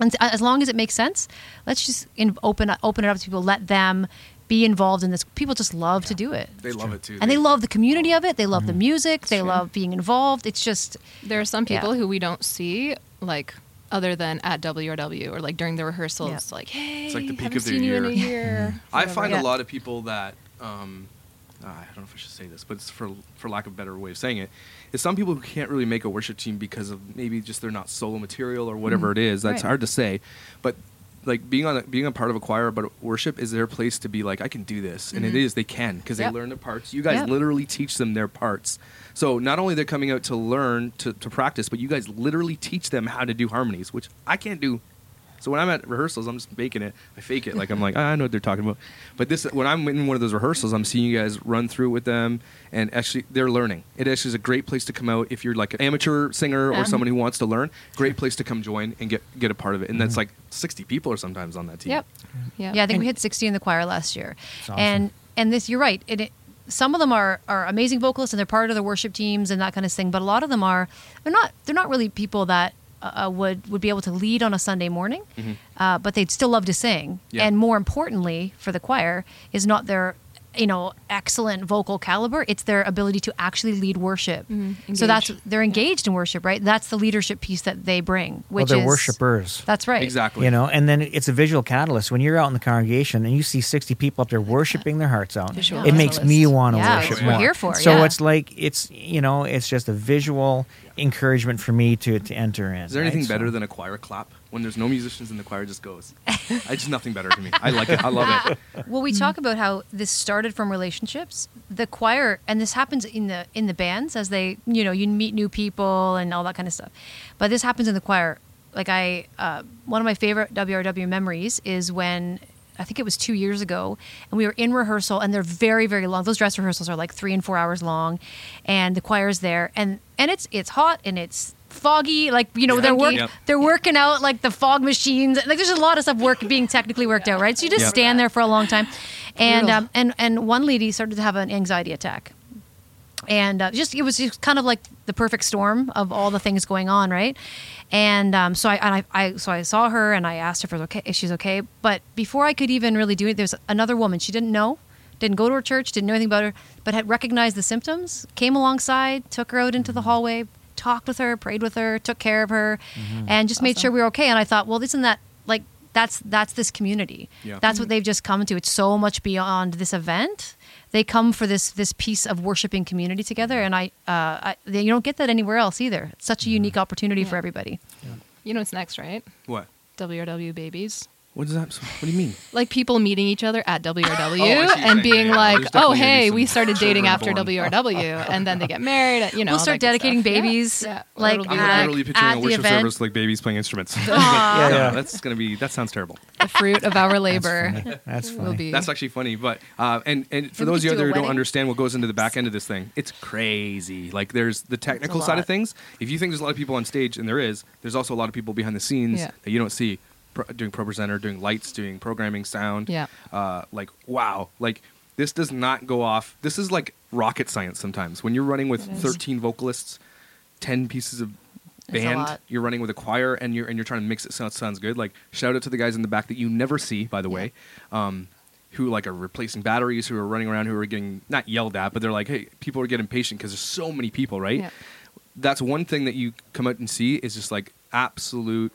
and as long as it makes sense, let's just in, open open it up to people. Let them be involved in this. People just love to do it, They love it too. and they love the community of it. They love the Mm-hmm. music. They True. love being involved. It's just There are some Yeah. people who we don't see, like other than at WRW or like during the rehearsals, like, hey, It's like the peak haven't of their seen you in a year. year. I find Yeah. a lot of people that um, uh, I don't know if I should say this, but it's for for lack of a better way of saying it. Is some people who can't really make a worship team because of maybe just they're not solo material or whatever it is. That's Right. hard to say, but like being on a, being a part of a choir, but worship is their place to be like I can do this, and it is they can because Yep. they learn their parts. You guys Yep. literally teach them their parts. So not only they're coming out to learn to, to practice, but you guys literally teach them how to do harmonies, which I can't do so when I'm at rehearsals, I'm just faking it. I fake it like I'm like "Ah, I know what they're talking about. But this when I'm in one of those rehearsals, I'm seeing you guys run through with them, and actually they're learning. It actually is a great place to come out if you're like an amateur singer Yeah. or someone who wants to learn. Great place to come join and get get a part of it. And that's like 60 people or sometimes on that team. Yep. Yeah. Yeah, I think And- we hit 60 in the choir last year. That's awesome. And and this you're right. It, it, some of them are, are amazing vocalists and they're part of the worship teams and that kind of thing, but a lot of them are they're not they're not really people that uh, uh, would would be able to lead on a Sunday morning, uh, but they'd still love to sing. Yeah. And more importantly for the choir is not their you know excellent vocal caliber it's their ability to actually lead worship Mhm, so that's they're engaged in worship right that's the leadership piece that they bring Well, which they're is worshipers. that's right Exactly. You know, and then it's a visual catalyst. When you're out in the congregation and you see 60 people up there worshiping their hearts out, Visual it makes me want to Yeah, worship that's what more. we're here for, So yeah. it's like it's you know it's just a visual encouragement for me to to enter in. Is there right? anything better So- than a choir clap when there's no musicians and the choir just goes? I just nothing better to me. I like it. I love it. Well, we talk about how this started from relationships. The choir, and this happens in the in the bands as they, you know, you meet new people and all that kind of stuff. But this happens in the choir. Like I, uh, one of my favorite WRW memories is when I think it was two years ago, and we were in rehearsal, and they're very very long. Those dress rehearsals are like three and four hours long, and the choir's there, and and it's it's hot and it's foggy like you know Yeah. they're work, Yep. they're working out like the fog machines. Like there's a lot of stuff work being technically worked out right? So you just Yep. stand there for a long time. And um, and and one lady started to have an anxiety attack. And uh, just it was just kind of like the perfect storm of all the things going on right? And um, so I, and I, I so I saw her and I asked her if, it okay, if she's okay. But before I could even really do it there's another woman. She didn't know didn't go to her church didn't know anything about her but had recognized the symptoms came alongside took her out into the hallway talked with her prayed with her took care of her mm-hmm. and just made sure we were okay. And I thought well isn't that like that's that's this community. Yeah. that's what mm-hmm. they've just come to. It's so much beyond this event. They come for this this piece of worshiping community together. And i, uh, I they, you don't get that anywhere else either. It's such a mm-hmm. unique opportunity for Yeah. everybody. You know what's next, right? What? WRW babies. What does that? What do you mean? Like people meeting each other at WRW Oh, I see what you're and being Yeah, yeah. like, "Oh, hey, we started dating after born. WRW," and then they get married. You know, we'll start dedicating stuff. Yeah. babies Yeah. like I'm at, literally picturing at a the worship event service like babies playing instruments. Aw. Yeah, yeah. that's gonna be. That sounds terrible. the fruit of our That's labor funny. That's will funny. be. That's actually funny, but uh, and and for Maybe those of you could out do there a who don't understand what goes into the back end of this thing, it's crazy. Like there's the technical side of things. If you think there's a lot of people on stage, and there is, there's also a lot of people behind the scenes that you don't see, pro- doing pro presenter, doing lights, doing programming, sound. Yeah. Uh, like wow, like this does not go off. This is like rocket science sometimes. When you're running with It is. 13 vocalists, 10 pieces of a band, lot. you're running with a choir, and you're and you're trying to mix it so it sounds good. Like shout out to the guys in the back that you never see, by the way. Um, who like are replacing batteries, who are running around, who are getting not yelled at, but they're like, hey, people are getting impatient because there's so many people, right? Yeah. That's one thing that you come out and see is just like absolute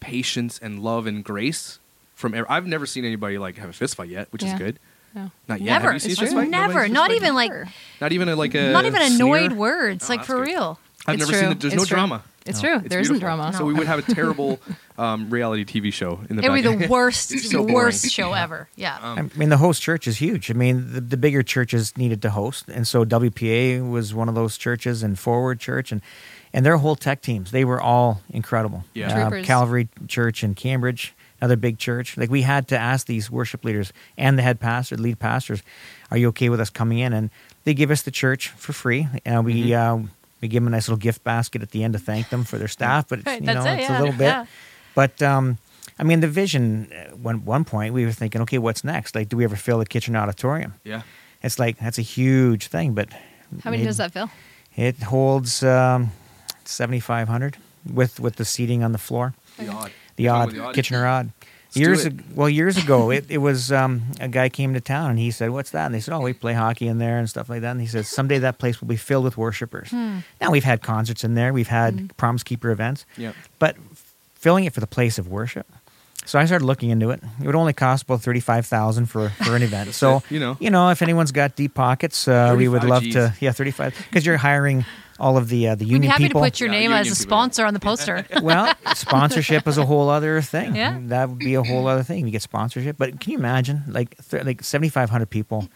patience and love and grace from. ev- I've never seen anybody like have a fist fight yet, which Yeah. is good. No. Not yet. never Have you seen a fist fight? never Nobody's not fist even fight? like Not even a, like a not even annoyed sneer? words Oh, like for good. real I've It's never seen true. it. There's It's no true. drama. It's No. true. It's there isn't beautiful. drama. So we would have a terrible um, reality TV show in the It would be the worst, so worst show ever. Yeah. Um, I mean, the host church is huge. I mean, the, the bigger churches needed to host, and so WPA was one of those churches, and Forward Church, and and their whole tech teams. They were all incredible. Yeah. Uh, Calvary Church in Cambridge, another big church. Like we had to ask these worship leaders and the head pastor, lead pastors, "Are you okay with us coming in?" And they give us the church for free. and we Mm-hmm. uh, we give them a nice little gift basket at the end to thank them for their staff, but it's, Right, you know it, it's yeah, a little bit. yeah. But um, I mean, the vision. uh, One one point, we were thinking, okay, what's next? Like, do we ever fill the kitchen auditorium? yeah. It's like that's a huge thing, but How many it, does that fill? It holds um, seventy five hundred with with the seating on the floor, The Aud. the What's wrong Aud with the Kitchener Aud. Do years it. ag- well, years ago, it, it was um, a guy came to town and he said, "What's that?" And they said, "Oh, we play hockey in there and stuff like that." And he says, "Someday that place will be filled with worshipers." Now we've had concerts in there, we've had Promise Keeper events, Yeah. but filling it for the place of worship. So I started looking into it. It would only cost about thirty five thousand for for an event. so it, you know. you know, if anyone's got deep pockets, uh, we would love geez. to. Yeah, thirty five because you're hiring all of the uh, the We'd be happy people. to put your name union as a people, sponsor on the poster. well, sponsorship is a whole other thing. Yeah. that would be a whole other thing. You get sponsorship, but can you imagine like th- like seventy five hundred people?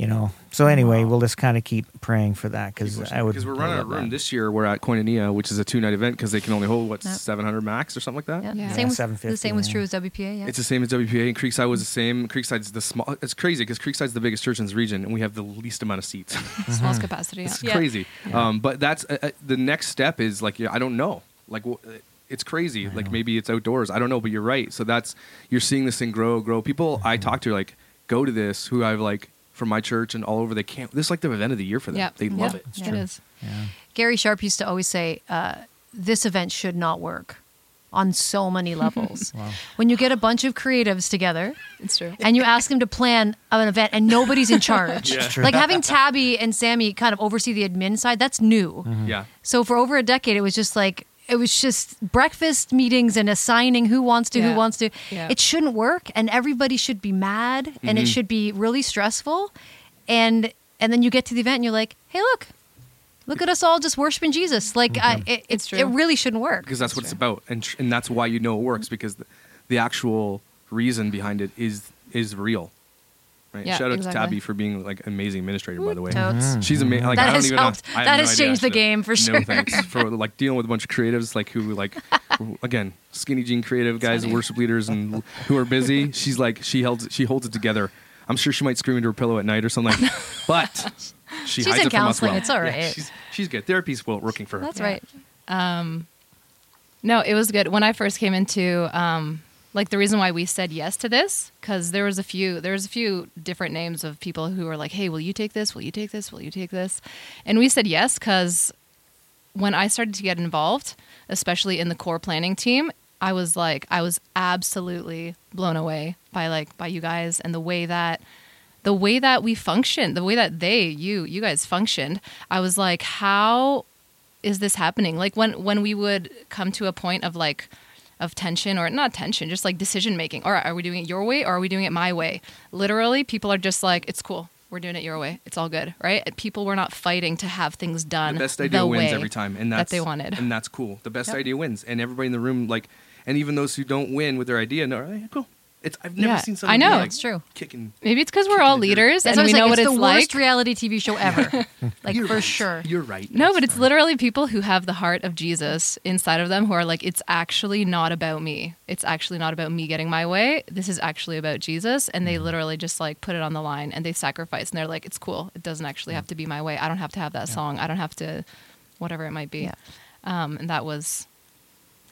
You know. So anyway, we'll just kind of keep praying for that because I would. because we're running out of room that. this year. We're at Koinonia, which is a two night event because they can only hold what Yep. 700 max or something like that. Yeah. Yeah. Same Yeah, was, 750, the same was true as WPA. Yeah. It's the same as WPA, and Creekside was the same. Creekside's the small. It's crazy because Creekside's the biggest church in this region, and we have the least amount of seats. Smallest capacity. It's Yeah. crazy. Yeah. Um, but that's uh, uh, the next step is like yeah, I don't know. Like wh- it's crazy. I Like know. maybe it's outdoors. I don't know, but you're right. So that's you're seeing this thing grow, grow. People I talk to like go to this who I've like from my church and all over. They can't. This is like the event of the year for them. Yeah. They love Yeah. it. It is. Yeah. Gary Sharp used to always say, uh, "This event should not work on so many levels." Wow. When you get a bunch of creatives together It's true. and you ask them to plan an event and nobody's in charge, Yeah. True. like having Tabby and Sammy kind of oversee the admin side, that's new. Yeah. So for over a decade, it was just like it was just breakfast meetings and assigning who wants to, Yeah. who wants to. Yeah. It shouldn't work, and everybody should be mad, and Mm-hmm. it should be really stressful, and and then you get to the event and you're like, hey, look. Look at us all just worshiping Jesus. Like I, it, It's it, true. it really shouldn't work. because that's, That's what it's about, and tr- and that's why you know it works because the, the actual reason behind it is is real. Right. Yeah, Shout out exactly. to Tabby for being like an amazing administrator, by the way. Totes. She's amazing. Like, That I don't has even helped. Know, I That no has changed the game for no sure. thanks for like dealing with a bunch of creatives like who like again skinny jean creative guys, funny. worship leaders, and who are busy. She's like she held she holds it together. I'm sure she might scream into her pillow at night or something, but she She's hides in it from us counseling. well. It's all right. Yeah, she's, she's good. Therapy's well working for her. That's Yeah. right. Um, no, it was good. When I first came into, um, like the reason why we said yes to this, because there was a few, there was a few different names of people who were like, "Hey, will you take this? Will you take this? Will you take this?" And we said yes because when I started to get involved, especially in the core planning team, I was like, I was absolutely blown away by like by you guys and the way that the way that we functioned, the way that they, you, you guys functioned. I was like, how is this happening? Like when when we would come to a point of like of tension or not tension, just like decision making. Or are we doing it your way or are we doing it my way? Literally, people are just like, it's cool. We're doing it your way. It's all good, right? People were not fighting to have things done. the best idea the wins every time, and that that's they wanted. and that's cool. The best Yep. idea wins, and everybody in the room like, and even those who don't win with their idea, no, yeah, cool. It's I've never Yeah, seen I know. like It's true. kicking. Maybe it's because we're all Kicking dirt. leaders That's and we know was what like. it's It's the like. worst reality TV show ever. like You're for right. sure. You're right. No, but it's literally people who have the heart of Jesus inside of them who are like, it's actually not about me. It's actually not about me getting my way. This is actually about Jesus. And they literally just like put it on the line and they sacrifice and they're like, it's cool. It doesn't actually have to be my way. I don't have to have that song. I don't have to, whatever it might be. Yeah. Um, and that was,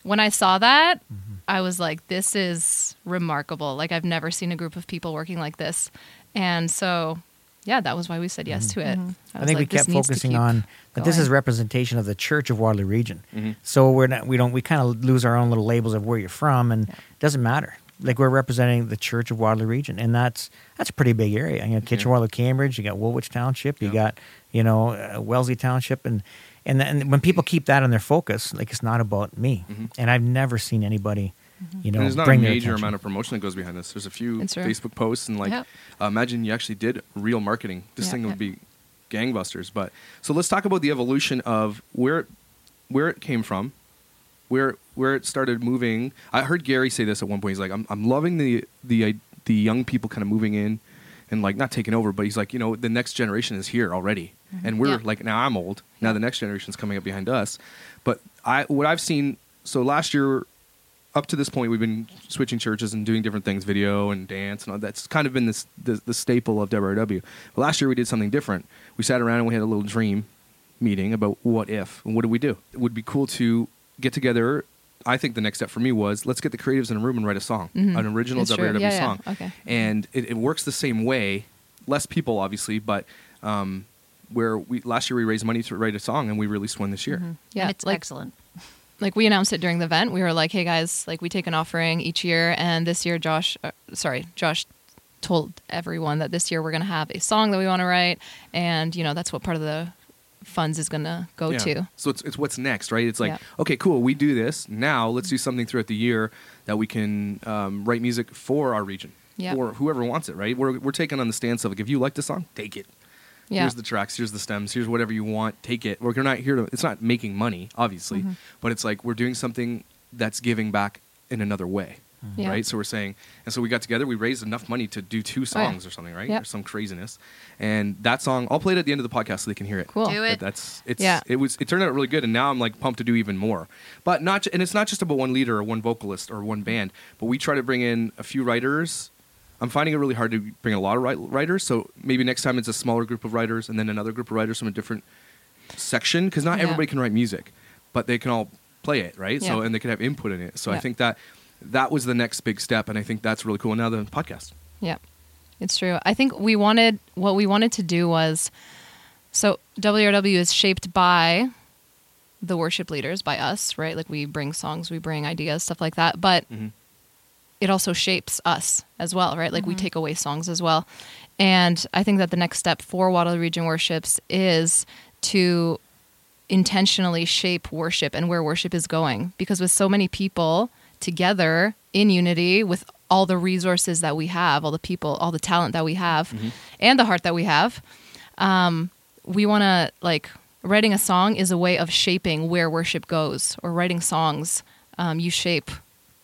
when I saw that, I was like, this is remarkable. Like, I've never seen a group of people working like this. And so, yeah, that was why we said yes to it. Mhm. I was think like, we kept focusing on that this is representation of the Church of Waterloo Region. Mhm. So we're not we don't we kind of lose our own little labels of where you're from, and it doesn't matter. Like we're representing the Church of Waterloo Region, and that's that's a pretty big area. You know, Kitchener, Waterloo, Cambridge. You got Woolwich Township. You Yeah. got you know uh, Wellesley Township, and and and when people keep that in their focus, like it's not about me. Mhm. And I've never seen anybody, you know, and there's not a bring their major attention. amount of promotion that goes behind this. There's a few Facebook posts and like, Yep. uh, imagine you actually did real marketing. This Yeah. thing would be gangbusters. But so let's talk about the evolution of where where it came from, where where it started moving. I heard Gary say this at one point. He's like, "I'm I'm loving the the the young people kind of moving in." And like not taking over, but he's like, you know, the next generation is here already, mm-hmm. and we're Yeah. like, now I'm old. Now the next generation's coming up behind us. But I, what I've seen, so last year, up to this point, we've been switching churches and doing different things, video and dance, and all that's kind of been this the, the staple of WRW. But last year we did something different. We sat around and we had a little dream meeting about what if and what do we do. It would be cool to get together. I think the next step for me was let's get the creatives in a room and write a song, Mhm. an original It's true. WRW Yeah, yeah. song, Okay. and it, it works the same way. Less people, obviously, but um, where we last year we raised money to write a song and we released one this year. Yeah, And it's like excellent. like we announced it during the event. We were like, "Hey guys, like we take an offering each year, and this year, Josh, uh, sorry, Josh." told everyone that this year we're going to have a song that we want to write and you know that's what part of the funds is going to go Yeah. to So it's, it's what's next, right? It's like, Yeah. okay, cool, we do this. Now let's do something throughout the year that we can um, write music for our region Yeah. or whoever wants it, right? We're, we're taking on the stance of like, if you like the song, take it. yeah Here's the tracks, here's the stems, here's whatever you want, take it. We're not here to, it's not making money, obviously, Mhm. but it's like we're doing something that's giving back in another way. Mm-hmm. Yeah. Right, so we're saying, and so we got together. We raised enough money to do two Oh, yeah. songs or something, right? Yep. Or some craziness, and that song I'll play it at the end of the podcast so they can hear it. Cool. Do But it. that's it's Yeah. it was it turned out really good and now I'm like pumped to do even more. But not and it's not just about one leader or one vocalist or one band, but we try to bring in a few writers. I'm finding it really hard to bring a lot of wri- writers, so maybe next time it's a smaller group of writers and then another group of writers from a different section because not Yeah. everybody can write music, but they can all play it, right? So and they can have input in it. So I think that that was the next big step and I think that's really cool. And now the podcast. Yeah, it's true. I think we wanted what we wanted to do was so WRW is shaped by the worship leaders, by us, right? Like we bring songs, we bring ideas, stuff like that. But Mhm. it also shapes us as well, right? Like we take away songs as well. And I think that the next step for Waterloo Region Worships is to intentionally shape worship and where worship is going. Because with so many people together in unity, with all the resources that we have, all the people, all the talent that we have, and the heart that we have, um, we want to like writing a song is a way of shaping where worship goes, or writing songs. Um, you shape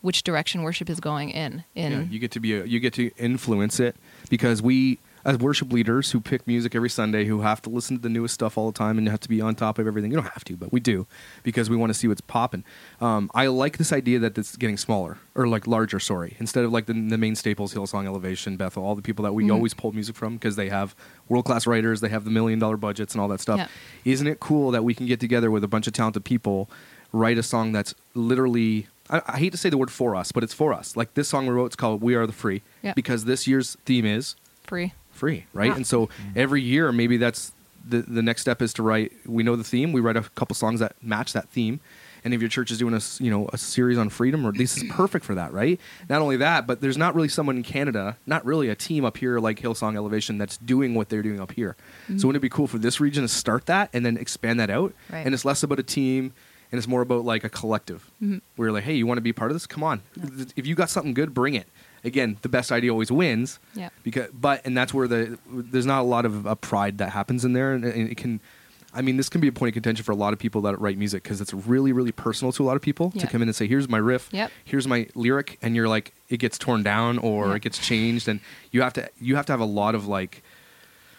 which direction worship is going in. In Yeah, you get to be a, you get to influence it because we as worship leaders who pick music every Sunday who have to listen to the newest stuff all the time and have to be on top of everything. You don't have to, but we do because we want to see what's popping. Um, I like this idea that it's getting smaller or like larger. Sorry, instead of like the, the main staples, Hillsong, Elevation, Bethel, all the people that we Mhm. always pull music from because they have world class writers, they have the million dollar budgets and all that stuff. Yeah. Isn't it cool that we can get together with a bunch of talented people, write a song that's literally I, I hate to say the word for us, but it's for us. Like this song we wrote, it's called "We Are the Free" Yeah. because this year's theme is free. Free, right? Yeah. And so every year, maybe that's the the next step is to write. We know the theme. We write a couple songs that match that theme. And if your church is doing a you know a series on freedom, or this is perfect for that, right? Not only that, but there's not really someone in Canada, not really a team up here like Hillsong Elevation that's doing what they're doing up here. So wouldn't it be cool for this region to start that and then expand that out? Right. And it's less about a team and it's more about like a collective. Mhm. Where like, hey, you want to be part of this? Come on. If you got something good, bring it. Again, the best idea always wins Yeah. because but and that's where the there's not a lot of uh, pride that happens in there and, and it can i mean this can be a point of contention for a lot of people that write music because it's really really personal to a lot of people Yeah. to come in and say here's my riff Yep. here's my lyric and you're like it gets torn down or Yeah. it gets changed and you have to you have to have a lot of like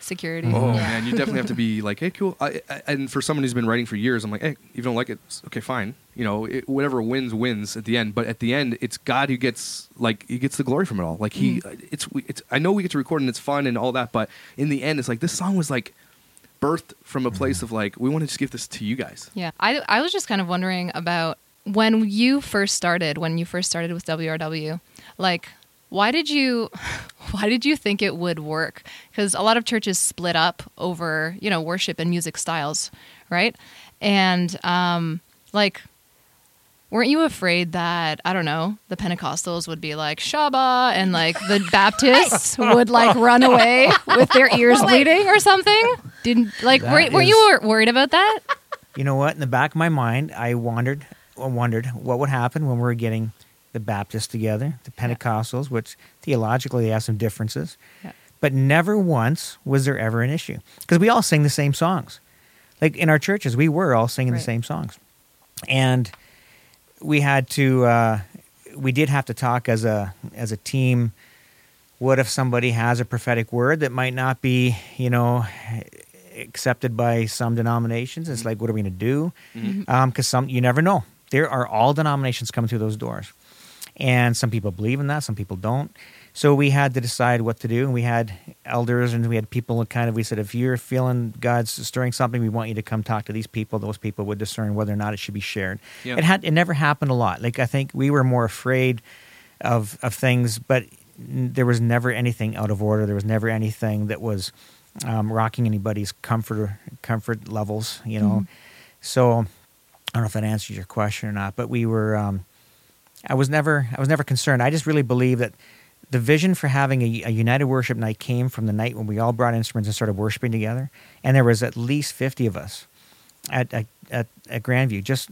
Security. oh Yeah. man you definitely have to be like hey cool I, I, and for someone who's been writing for years i'm like hey if you don't like it okay fine. You know it, whatever wins wins at the end but at the end it's god who gets like he gets the glory from it all. Like he mm. it's we- it's i know we get to record and it's fun and all that but in the end it's like this song was like birthed from a place mm. of like we want to just give this to you guys. Yeah, I, I was just kind of wondering about when you first started, when you first started with WRW, like why did you why did you think it would work? Because a lot of churches split up over you know worship and music styles, right? And um, like. Weren't you afraid that I don't know the Pentecostals would be like Shaba and like the Baptists would like run away with their ears bleeding or something? Didn't like That were, were you worried about that? You know what? In the back of my mind, I wondered, I wondered what would happen when we were getting the Baptists together, the Pentecostals, which theologically they have some differences, Yeah. but never once was there ever an issue because we all sing the same songs. Like in our churches, we were all singing Right. the same songs, and we had to uh, we did have to talk as a as a team. What if somebody has a prophetic word that might not be, you know, accepted by some denominations? It's mm-hmm. like, what are we going to do? Mm-hmm. Um, because some you never know. There are all denominations coming through those doors, and some people believe in that, some people don't. So we had to decide what to do, and we had elders and we had people kind of. We said, if you're feeling God's stirring something, we want you to come talk to these people. Those people would discern whether or not it should be shared. Yeah. It had it never happened a lot. Like I think we were more afraid of of things, but there was never anything out of order. There was never anything that was um, rocking anybody's comfort comfort levels. You know, so I don't know if that answers your question or not, but we were. Um, I was never I was never concerned. I just really believe that the vision for having a, a united worship night came from the night when we all brought instruments and started worshiping together, and there was at least fifty of us at at, at, at Grandview just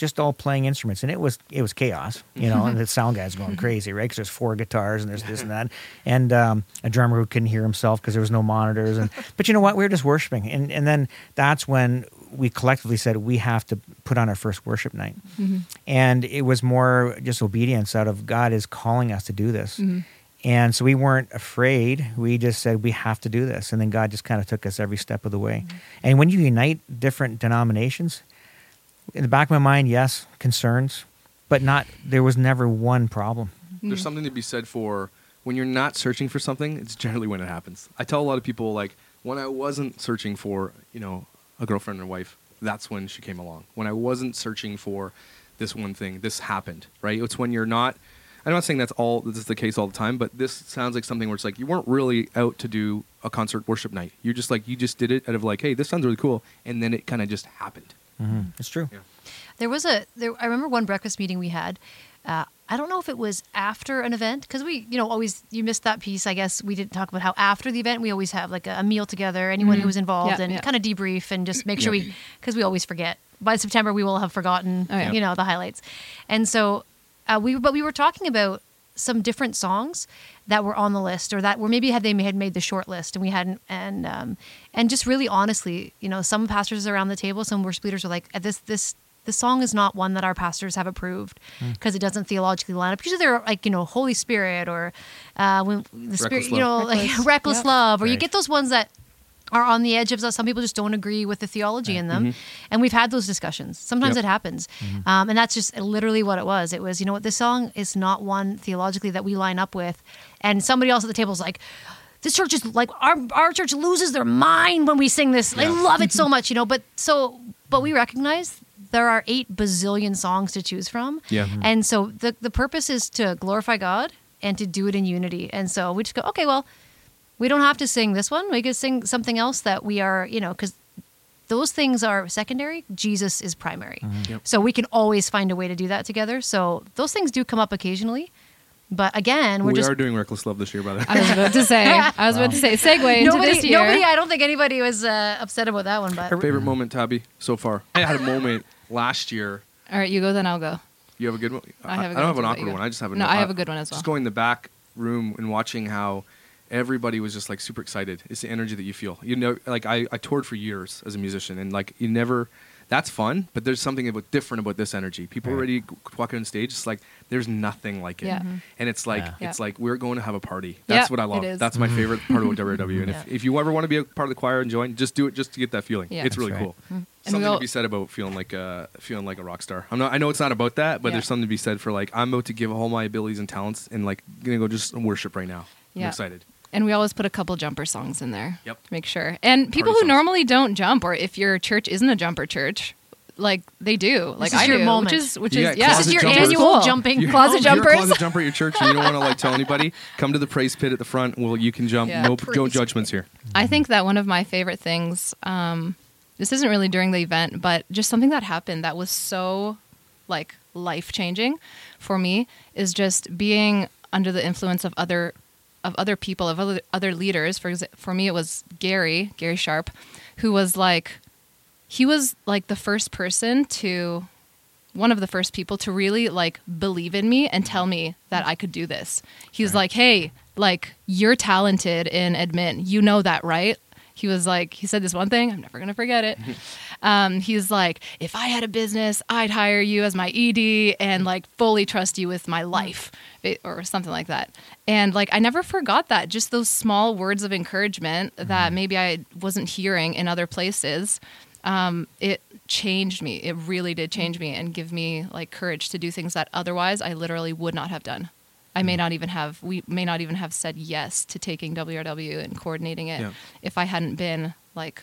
just all playing instruments, and it was it was chaos, you know. and the sound guy's going crazy, right? Because there's four guitars and there's this and that, and um, a drummer who couldn't hear himself because there was no monitors. And but you know what? We were just worshiping, and and then that's when we collectively said we have to put on our first worship night, mm-hmm. and it was more just obedience out of God is calling us to do this. Mm-hmm. And so we weren't afraid. We just said we have to do this, and then God just kind of took us every step of the way. Mm-hmm. And when you unite different denominations, in the back of my mind, yes, concerns, but not. There was never one problem. There's something to be said for when you're not searching for something, it's generally when it happens. I tell a lot of people like when I wasn't searching for, you know, a girlfriend or wife, that's when she came along. When I wasn't searching for this one thing, this happened, right? It's when you're not I'm not saying that's all this is the case all the time, but this sounds like something where it's like you weren't really out to do a concert worship night. You're just like you just did it out of like, hey, this sounds really cool, and then it kind of just happened. Mm-hmm. It's true. Yeah. There was a there. I remember one breakfast meeting we had. Uh, I don't know if it was after an event because we, you know, always you missed that piece. I guess we didn't talk about how after the event we always have like a, a meal together. Anyone who was involved Yeah, and yeah. kind of debrief and just make sure we because we always forget. By September we will have forgotten, Oh, yeah. you know, the highlights. And so uh, we, but we were talking about some different songs that were on the list or that were maybe had they had made the short list and we hadn't and um, and just really honestly you know some pastors around the table some worship leaders were like "Uh, this this this song is not one that our pastors have approved because it doesn't theologically line up. Usually they're like you know Holy Spirit or uh, when the Spirit, Reckless you know, Love. like Reckless. reckless Yep. love, or you get those ones that are on the edge of us. some people just don't agree with the theology in them and we've had those discussions sometimes Yep. it happens um, and that's just literally what it was it was you know what this song is not one theologically that we line up with and somebody else at the table is like this church is like our our church loses their mind when we sing this i love it so much you know but so but we recognize there are eight bazillion songs to choose from Yeah. and so the the purpose is to glorify god and to do it in unity and so we just go okay well we don't have to sing this one. We could sing something else that we are, you know, because those things are secondary. Jesus is primary. Yep. So we can always find a way to do that together. So those things do come up occasionally. But again, we're we just are doing Reckless Love this year, by the way. I was about to say. I was about to say segue into nobody. this year. Nobody. I don't think anybody was uh, upset about that one. But Favorite moment, Tabby, so far? I had a moment last year. All right, you go, then I'll go. You have a good one. I have a I good don't have an awkward one. I just have a No, I have uh, a good one as well. Just going in the back room and watching how everybody was just like super excited. It's the energy that you feel. You know, like I, I toured for years as a musician, and like you never. That's fun, but there's something about different about this energy. People Right. already walking on stage. It's like there's nothing like it, Yeah. Mhm. and it's like Yeah. it's Yeah. like we're going to have a party. That's Yeah, what I love. That's my favorite part of WRW. And Yeah. if, if you ever want to be a part of the choir and join, just do it just to get that feeling. Yeah. it's really right. cool. And Something we all- to be said about feeling like a feeling like a rock star. I'm not. I know it's not about that, but Yeah. there's something to be said for like I'm about to give all my abilities and talents and like gonna go just worship right now. I'm excited. And we always put a couple jumper songs in there Yep. to make sure. And people Party who songs. normally don't jump, or if your church isn't a jumper church, like they do, like is I your do, moment. which is which You is got yeah, this closet is your jumpers. annual Cool. jumping You're- Closet moment. You're a jumpers? closet jumper at your church, and you don't want to like tell anybody. Come to the praise pit at the front. Well, you can jump. Yeah. No, no Praise judgments here. I think that one of my favorite things, um, this isn't really during the event, but just something that happened that was so like life changing for me is just being under the influence of other of other people of other other leaders. For for me, it was Gary Gary Sharp, who was like he was like the first person to one of the first people to really like believe in me and tell me that I could do this. He was like, "Hey, like you're talented in admin. You know that, right?" He was like, he said this one thing. I'm never gonna forget it. Um, he's like, if I had a business, I'd hire you as my ED and like fully trust you with my life it- or something like that. And like, I never forgot that. Just those small words of encouragement that maybe I wasn't hearing in other places. Um, it changed me. It really did change me and give me like courage to do things that otherwise I literally would not have done. I may not even have we may not even have said yes to taking WRW and coordinating it Yeah. if I hadn't been like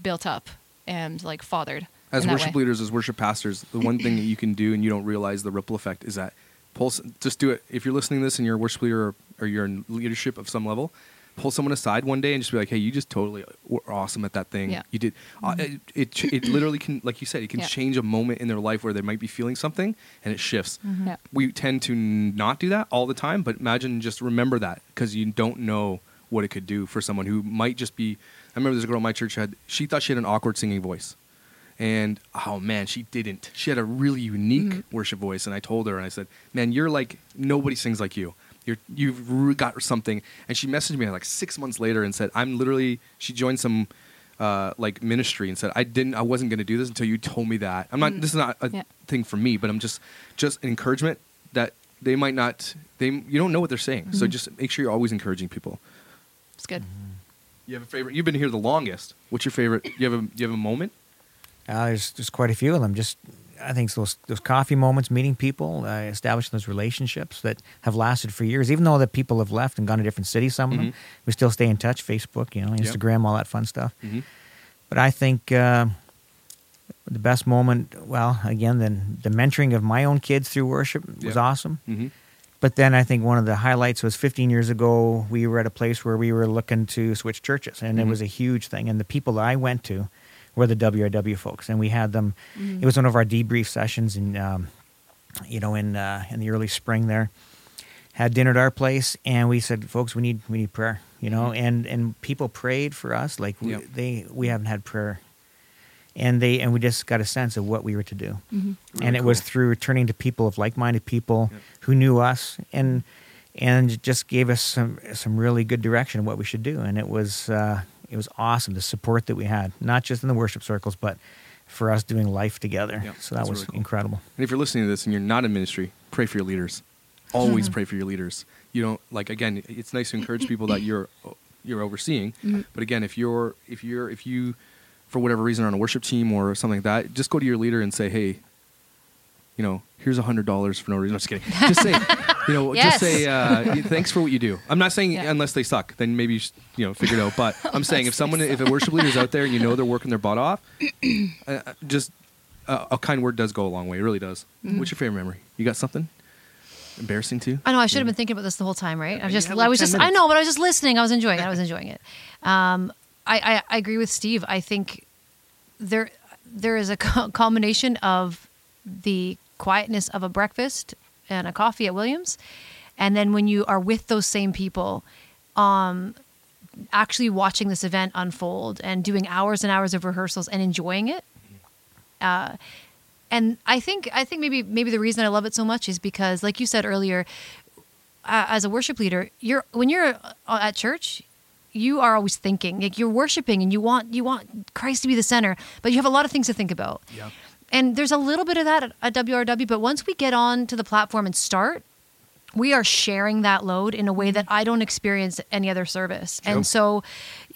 built up and like fathered. as worship way. leaders, as worship pastors, the one thing that you can do and you don't realize the ripple effect is that pull. Just do it. If you're listening to this and you're a worship leader or, or you're in leadership of some level, pull someone aside one day and just be like, "Hey, you just totally uh, were awesome at that thing. Yeah. You did. Uh, mm-hmm. it, it it literally can, like you said, it can Yeah. change a moment in their life where they might be feeling something and it shifts. Mm-hmm. Yeah. We tend to not do that all the time, but imagine just remember that because you don't know what it could do for someone who might just be. I remember there's a girl in my church had she thought she had an awkward singing voice, and oh man, she didn't. She had a really unique Mhm. worship voice, and I told her and I said, "Man, you're like nobody sings like you. You're you've got something." And she messaged me like six months later and said, "I'm literally." She joined some. Uh, like ministry and said I didn't I wasn't going to do this until you told me that I'm not Mm. this is not a Yeah. thing for me but I'm just just an encouragement that they might not they you don't know what they're saying so Mhm. just make sure you're always encouraging people It's good. you have a favorite you've been here the longest what's your favorite you have a you have a moment Uh, there's there's quite a few of them. Just I think those those coffee moments, meeting people, uh, establishing those relationships that have lasted for years. Even though the people have left and gone to different cities, some of them, Mhm. we still stay in touch. Facebook, you know, Yep. Instagram, all that fun stuff. mm-hmm. But I think uh, the best moment, well, again, then the mentoring of my own kids through worship was Yep. awesome. Mm-hmm. But then I think one of the highlights was 15 years ago, we were at a place where we were looking to switch churches, and it Mhm. was a huge thing. And the people that I went to were the WRW folks, and we had them. Mhm. It was one of our debrief sessions, in um, you know, in uh, in the early spring there. Had dinner at our place, and we said, "Folks, we need we need prayer." You know, Mhm. and and people prayed for us like we, Yep. they we haven't had prayer, and they and we just got a sense of what we were to do Mhm. Really and it was through turning to people of like-minded people Yep. who knew us and and just gave us some some really good direction of what we should do and it was uh, it was awesome the support that we had not just in the worship circles but for us doing life together Yep, so that was really cool. incredible And if you're listening to this and you're not in ministry, pray for your leaders. Always pray for your leaders. You don't like again. It's nice to encourage people that you're you're overseeing, Mhm. but again, if you're if you're if you for whatever reason are on a worship team or something like that, just go to your leader and say, hey, you know, here's a hundred dollars for no reason. I'm just kidding. Just say, you know, Yes. just say uh, thanks for what you do. I'm not saying Yeah. unless they suck, then maybe you, should, you know figure it out. But I'm saying if someone, if a worship leader is out there and you know they're working their butt off, uh, just uh, a kind word does go a long way. It really does. Mhm. What's your favorite memory? You got something embarrassing too? I know I should have been thinking about this the whole time, right? I was just, had I was 10 just, I know, but I was just listening. I was enjoying it. I was enjoying it. Um, I, I, I agree with Steve. I think there, there is a co- combination of the quietness of a breakfast and a coffee at Williams, and then when you are with those same people, um, actually watching this event unfold and doing hours and hours of rehearsals and enjoying it. Uh, and I think I think maybe maybe the reason I love it so much is because, like you said earlier, uh, as a worship leader, you're when you're uh, at church, you are always thinking like you're worshiping and you want you want Christ to be the center, but you have a lot of things to think about. Yeah. And there's a little bit of that at, at WRW, but once we get on to the platform and start, we are sharing that load in a way that I don't experience any other service. And so,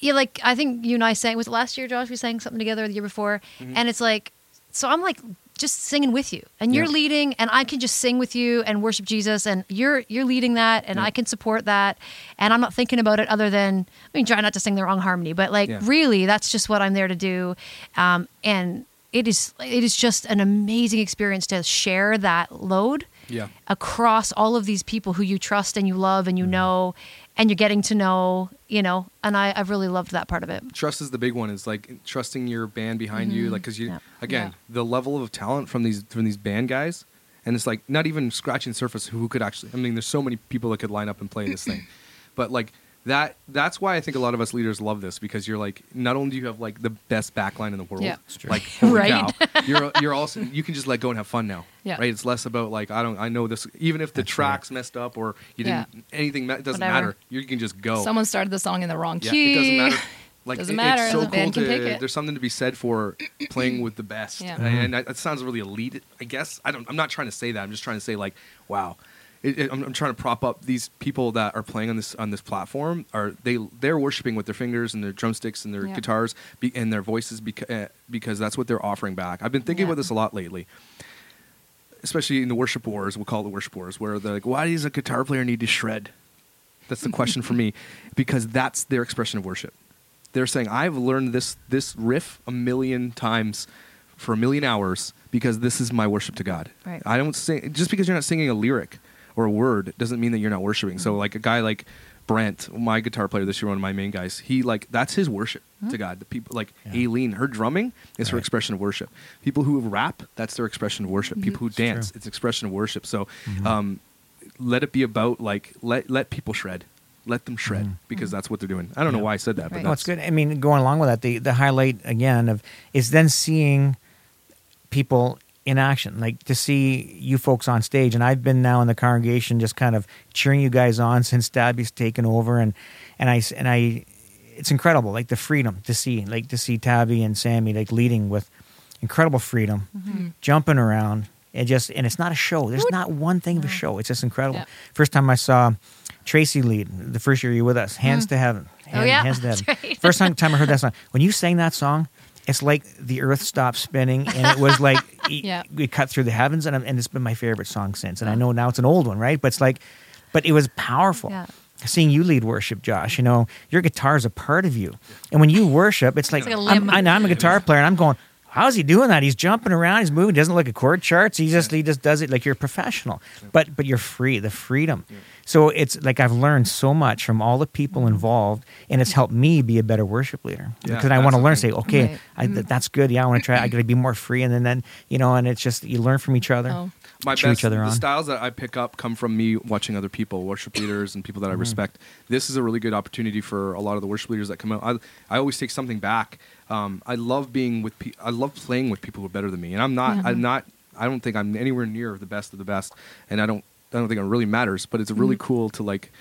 yeah, like I think you and I sang was it last year, Josh. We sang something together the year before, and it's like, so I'm like just singing with you, and you're Yeah. leading, and I can just sing with you and worship Jesus, and you're you're leading that, and Yeah. I can support that, and I'm not thinking about it other than I mean, try not to sing the wrong harmony, but like Yeah. really, that's just what I'm there to do, um, and it is it is just an amazing experience to share that load Yeah. across all of these people who you trust and you love and you Mm-hmm. know and you're getting to know you know and I, i've really loved that part of it Trust is the big one. Is like trusting your band behind you, like because you Yeah. again Yeah. the level of talent from these from these band guys, and it's like not even scratching the surface who could actually. I mean, there's so many people that could line up and play this thing, but like that. That's why I think a lot of us leaders love this because you're like not only do you have like the best backline in the world, Yeah. Like holy Right. cow, you're you're also you can just let go and have fun now. Yeah. Right. It's less about like I don't I know this even if the That's right. tracks messed up or you didn't anything it doesn't Whatever. matter. You can just go. Someone started the song in the wrong yeah, key. it doesn't matter. Like Doesn't it- matter, It's so the cool band can to, pick it. There's something to be said for playing with the best, Yeah. and, and that sounds really elite. I guess I don't. I'm not trying to say that. I'm just trying to say like, wow. It, it, I'm, I'm trying to prop up these people that are playing on this on this platform. Are they they're worshiping with their fingers and their drumsticks and their Yeah. guitars be, and their voices beca- uh, because that's what they're offering back. I've been thinking Yeah. about this a lot lately especially in the worship wars, we'll call it the worship wars, where they're like, why does a guitar player need to shred? That's the question for me, because that's their expression of worship. They're saying, I've learned this this riff a million times for a million hours because this is my worship to God. Right. I don't sing just because you're not singing a lyric or a word doesn't mean that you're not worshiping. Mm-hmm. So like a guy like Brent, my guitar player this year, one of my main guys, he like that's his worship Mm-hmm. to God. The people like Yeah. Aileen, her drumming is her expression of worship. People who rap, that's their expression of worship. People who true. dance, it's expression of worship. So Mhm. um, let it be about like let let people shred. Let them shred Mhm. because that's what they're doing. I don't know why I said that, but Right. No, it's that's good. I mean, going along with that, the the highlight again of is then seeing people in action, like to see you folks on stage. And I've been now in the congregation, just kind of cheering you guys on since Tabby's taken over, and and I and I, it's incredible, like the freedom to see, like to see Tabby and Sammy like leading with incredible freedom, Mm-hmm. jumping around. And just and it's not a show. There's not one thing of a show. It's just incredible. Yeah. First time I saw Tracy lead, the first year you were with us, hands to heaven. Oh, yeah, hands to heaven. right. First time, time I heard that song. When you sang that song, it's like the earth stopped spinning, and it was like e- Yeah. we cut through the heavens, and, and it's been my favorite song since. And I know now it's an old one, right? But it's like, but it was powerful. Yeah. Seeing you lead worship, Josh, you know your guitar is a part of you, and when you worship, it's like, like a I'm. I I'm a guitar player, and I'm going, how's he doing that? He's jumping around, he's moving, doesn't look at chord charts. He just he just does it like you're a professional, but but you're free, the freedom. So it's like I've learned so much from all the people mm-hmm. involved, and it's helped me be a better worship leader Yeah, because I want to learn. thing. Say, okay, Right. I, th- that's good. Yeah, I want to try. I got to be more free, and then then you know, and it's just you learn from each other. Oh. My cheer best each other the styles that I pick up come from me watching other people, worship leaders and people that I Mm-hmm. respect. This is a really good opportunity for a lot of the worship leaders that come out. I, I always take something back. Um, I love being with pe- I love playing with people who are better than me, and I'm not Yeah. I'm not I don't think I'm anywhere near the best of the best, and I don't I don't think it really matters. But it's really cool to like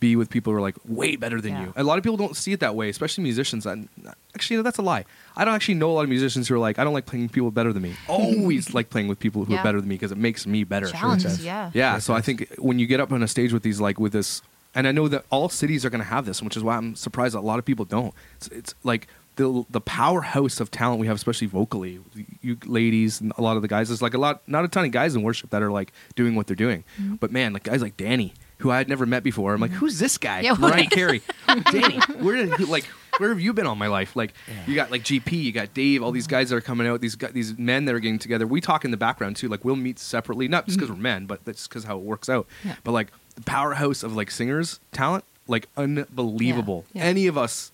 be with people who are like way better than Yeah. you. A lot of people don't see it that way, especially musicians. And actually, that's a lie. I don't actually know a lot of musicians who are like, I don't like playing with people better than me. Always like playing with people who Yeah. are better than me because it makes me better. Challenges, does. yeah. Yeah, Sure so I think when you get up on a stage with these, like with this, and I know that all cities are going to have this, which is why I'm surprised that a lot of people don't. It's, it's like the the powerhouse of talent we have, especially vocally. You ladies and a lot of the guys. There's like a lot, not a ton of guys in worship that are like doing what they're doing. Mm-hmm. But man, like guys like Danny, who I had never met before. I'm like, mm-hmm. who's this guy? Yeah, Mariah is- Carey. Danny, where did like where have you been all my life? Like you got like GP, you got Dave, all these mm-hmm. guys that are coming out, these these men that are getting together. We talk in the background too. Like we'll meet separately, not just because mm-hmm. we're men, but that's because how it works out. Yeah. But like the powerhouse of like singers talent, like unbelievable. Yeah. Yeah. Any of us,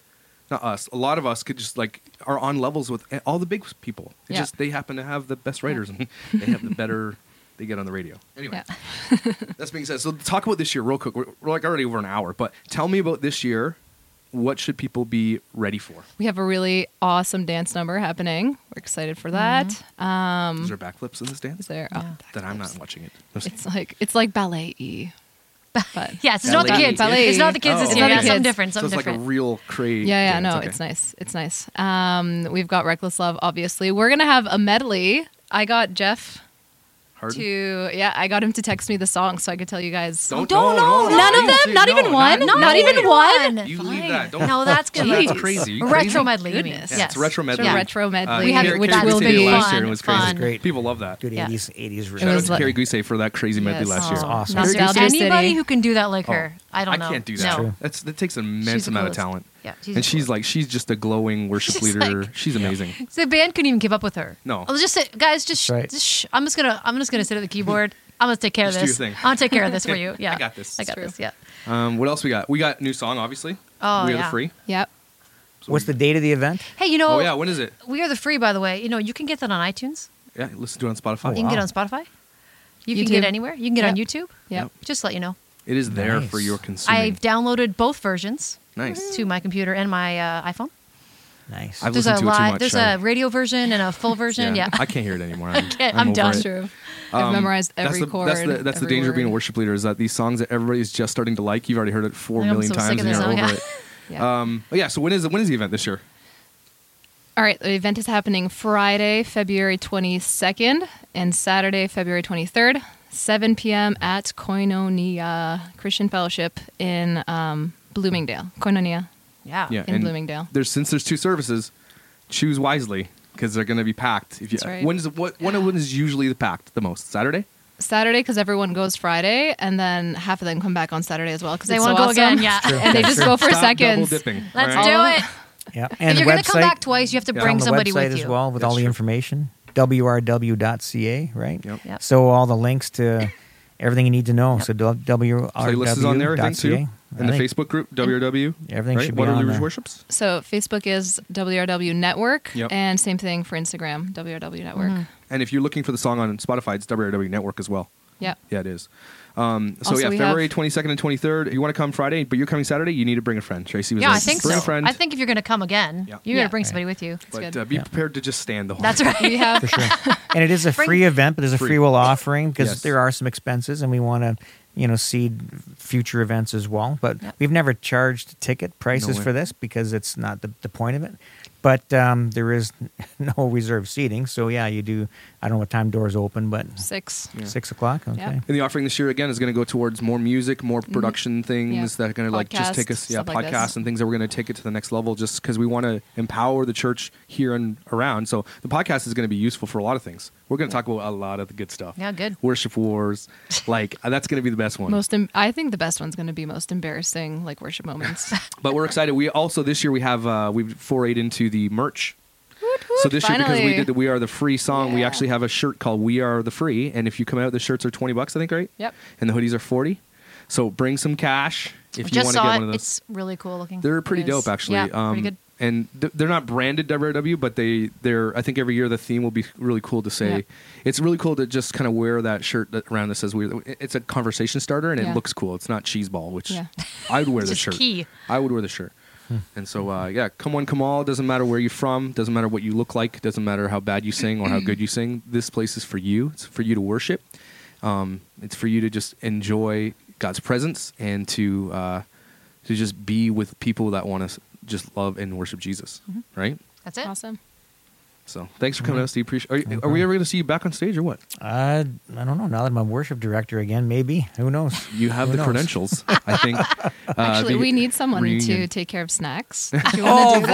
not us, a lot of us could just like are on levels with all the big people. It Yeah. just they happen to have the best writers and they have the better. They get on the radio. Anyway, Yeah. that's being said. So talk about this year real quick. We're, we're like already over an hour, but tell me about this year. What should people be ready for? We have a really awesome dance number happening. We're excited for that. Um, Is there backflips in this dance? is there? oh, Yeah. That I'm not watching it. No, It's like it's like ballet y. But Yes, it's not the kids. Ballet. It's not the kids Oh. this It's year. not the Yeah, something kids. different. so Something it's like a real crazy. yeah, yeah, dance. no, Okay. it's nice. It's nice. Um, we've got Reckless Love, obviously. We're gonna have a medley. I got Jeff Harden? to yeah, I got him to text me the song so I could tell you guys. Don't, Don't- no, no, no, None of them? Not even one? no, Not even way. one? You Fine. leave that. Don't. No, that's good. That's crazy. You A crazy? retro medley, you mean? Goodness. Yeah, Yes. it's a retro medley. Yeah. retro medley. Uh, We had Carrie- it with Carrie that Guise will did it be last fun, year. It was crazy. fun. Great. People love that. Good 80s 80s Shout out to Carrie Guise for that crazy medley last year. Awesome. Carrie Nostalgia Guise- City. Anybody who can do that like her, I don't know. I can't do that. No. True. That's that takes an immense amount of talent. Yeah, and she's like she's just a glowing worship She's leader. like- she's amazing. So the band couldn't even keep up with her. No. I'll just sit, guys. Just, sh- right. just sh- I'm just gonna, I'm just gonna sit at the keyboard. I'm gonna take care Just of do this. your thing. I'll take care of this for you. Yeah, I got this. I got this. Yeah. Um, what else we got? We got new song, obviously. Oh, we are yeah. the free. Yep. So What's we- the date of the event? Hey, you know, Oh yeah, when is it? we are the free. By the way, you know, you can get that on iTunes. Yeah, listen to it on Spotify. You can get it on Spotify. You can get it anywhere. You can get it on Yep. YouTube. Yep. Just to let you know. It is there Nice. for your consuming. I've downloaded both versions nice. to my computer and my uh, iPhone. Nice. I've There's listened a to it too much. there's I- a radio version and a full version. Yeah. I can't hear it anymore. I'm, can't- I'm I'm done. it. That's true. I've Um, memorized every that's the, chord. That's the, that's the every danger of being a worship leader is that these songs that everybody's just starting to like, you've already heard it four I'm so sick times of and you're song, over yeah. it. Yeah. Um, yeah. So when is when is the event this year? All right, the event is happening Friday, February 22nd, and Saturday, February 23rd, 7 p.m. at Koinonia Christian Fellowship in um, Bloomingdale. Koinonia Yeah. Yeah. in and Bloomingdale. There's since there's two services, choose wisely because they're going to be packed. If you That's right. when is what when is usually the packed the most? Saturday. Saturday because everyone goes Friday, and then half of them come back on Saturday as well because They it's want so to go awesome. again. Yeah. And they just go for Stop seconds. Dipping. Let's All do it. Yeah, If and you're going to come back twice, you have to Yeah. bring on the somebody website with as well with That's all the true. information. wrw.ca, right? Yep. Yep. So all the links to everything you need to know. So wrw Playlist is on there, I think too. In the Facebook group, WRW. Everything right? should be what are on Leaders there. Worships? So Facebook is WRW Network, Yep. and same thing for Instagram, WRW Network. Mm-hmm. And if you're looking for the song on Spotify, it's WRW Network as well. Yep. Yeah, it is. Um, so Also, yeah, we February 22nd and 23rd. If You want to come Friday, but you're coming Saturday. You need to bring a friend. Tracy was Yeah, like, I think bring so. a friend. I think if you're going to come again, Yeah. you're going Yeah. to bring somebody with you. but good. uh, be Yeah. prepared to just stand the whole. That's right. We have For sure. and it is a Bring- free event, but there's a Free. free will offering because Yes. there are some expenses, and we want to, you know, seed future events as well. But Yep. we've never charged ticket prices way. for this because it's not the, the point of it. But um, there is no reserved seating, so yeah, you do. I don't know what time doors open, but six. Yeah. six o'clock. Okay. Yeah. And the offering this year again is going to go towards more music, more production things Mm-hmm. Yeah. that are going to like just take us, yeah, stuff like podcasts and things that we're going to take it to the next level, just because we want to empower the church here and around. So the podcast is going to be useful for a lot of things. We're going to talk about a lot of the good stuff. Yeah, good. Worship wars, like uh, that's going to be the best one. Most, em- I think the best one's going to be most embarrassing, like worship moments. But we're excited. We also this year we have uh, we've forayed into the merch. So this year because we finally. did the We Are the Free song, we Yeah. actually have a shirt called We Are the Free, and if you come out, the shirts are twenty bucks, I think, right? Yep. And the hoodies are forty. So bring some cash if you Just want to saw get it. one of those. It's really cool looking. They're pretty It is. dope, actually. Um, Yeah, pretty good. And th- they're not branded WRW, but they they're. I think every year the theme will be really cool to say. Yeah. It's really cool to just kind of wear that shirt that around that says we. It's a conversation starter and it looks cool. It's not cheeseball, which Yeah. I would wear the just shirt. key. I would wear the shirt. And so, uh, yeah, come one, come all. Doesn't matter where you're from. Doesn't matter what you look like. Doesn't matter how bad you sing or how good you sing. This place is for you. It's for you to worship. Um, it's for you to just enjoy God's presence and to uh, to just be with people that want to just love and worship Jesus. Right. That's it. awesome. So, thanks for coming out, Steve. Appreciate. Are, you- No are we ever going to see you back on stage or what? Uh, I don't know. Now that I'm a worship director again, maybe. Who knows? You have Who the knows? credentials. I think. Uh, Actually, we need someone to take care of snacks. If you Oh want to do boy!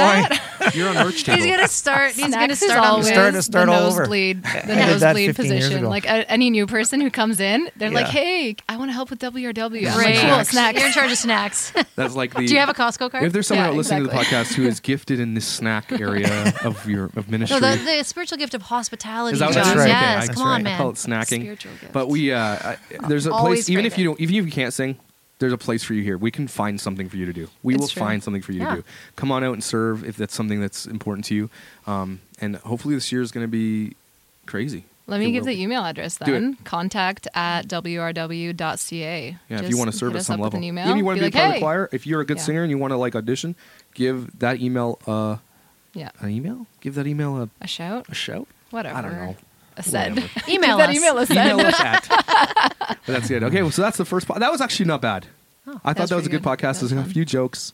that. You're on merch table. He's gonna start. He's gonna start on always the Start to start the all over. nosebleed, the I did that nosebleed position. Like a, any new person who comes in, they're like, "Hey, I want to help with WRW." I'm like, "Cool, snacks." You're in charge of snacks. That's like the. Do you have a Costco card? If there's someone Yeah, out listening to the podcast who is gifted in this snack area of your of ministry, no, the, the spiritual gift of hospitality. is that what John. that is? right. Yes, Okay, I- come right. on, I man. call it snacking. Spiritual gift. But we, uh, I, there's a Always place. Even if you don't, even if you can't sing, there's a place for you here. We can find something for you to do. We It's will true. find something for you Yeah. to do. Come on out and serve if that's something that's important to you. Um, and hopefully this year is going to be crazy. Let me give the be. email address then. Contact at wrw.ca. Yeah, if you want to serve at us some up with level, an email. even if you want to be, like, a part of hey. the choir, if you're a good Yeah. singer and you want to like audition, give that email uh, Yeah, an email. Give that email a, a shout, a shout. whatever. I don't know. A send. Whatever. Email Give that us. email a send. email us at. But that's it. Okay, well, so that's the first. Po- that was actually not bad. Oh, I thought that was a pretty good good. podcast. There's a few jokes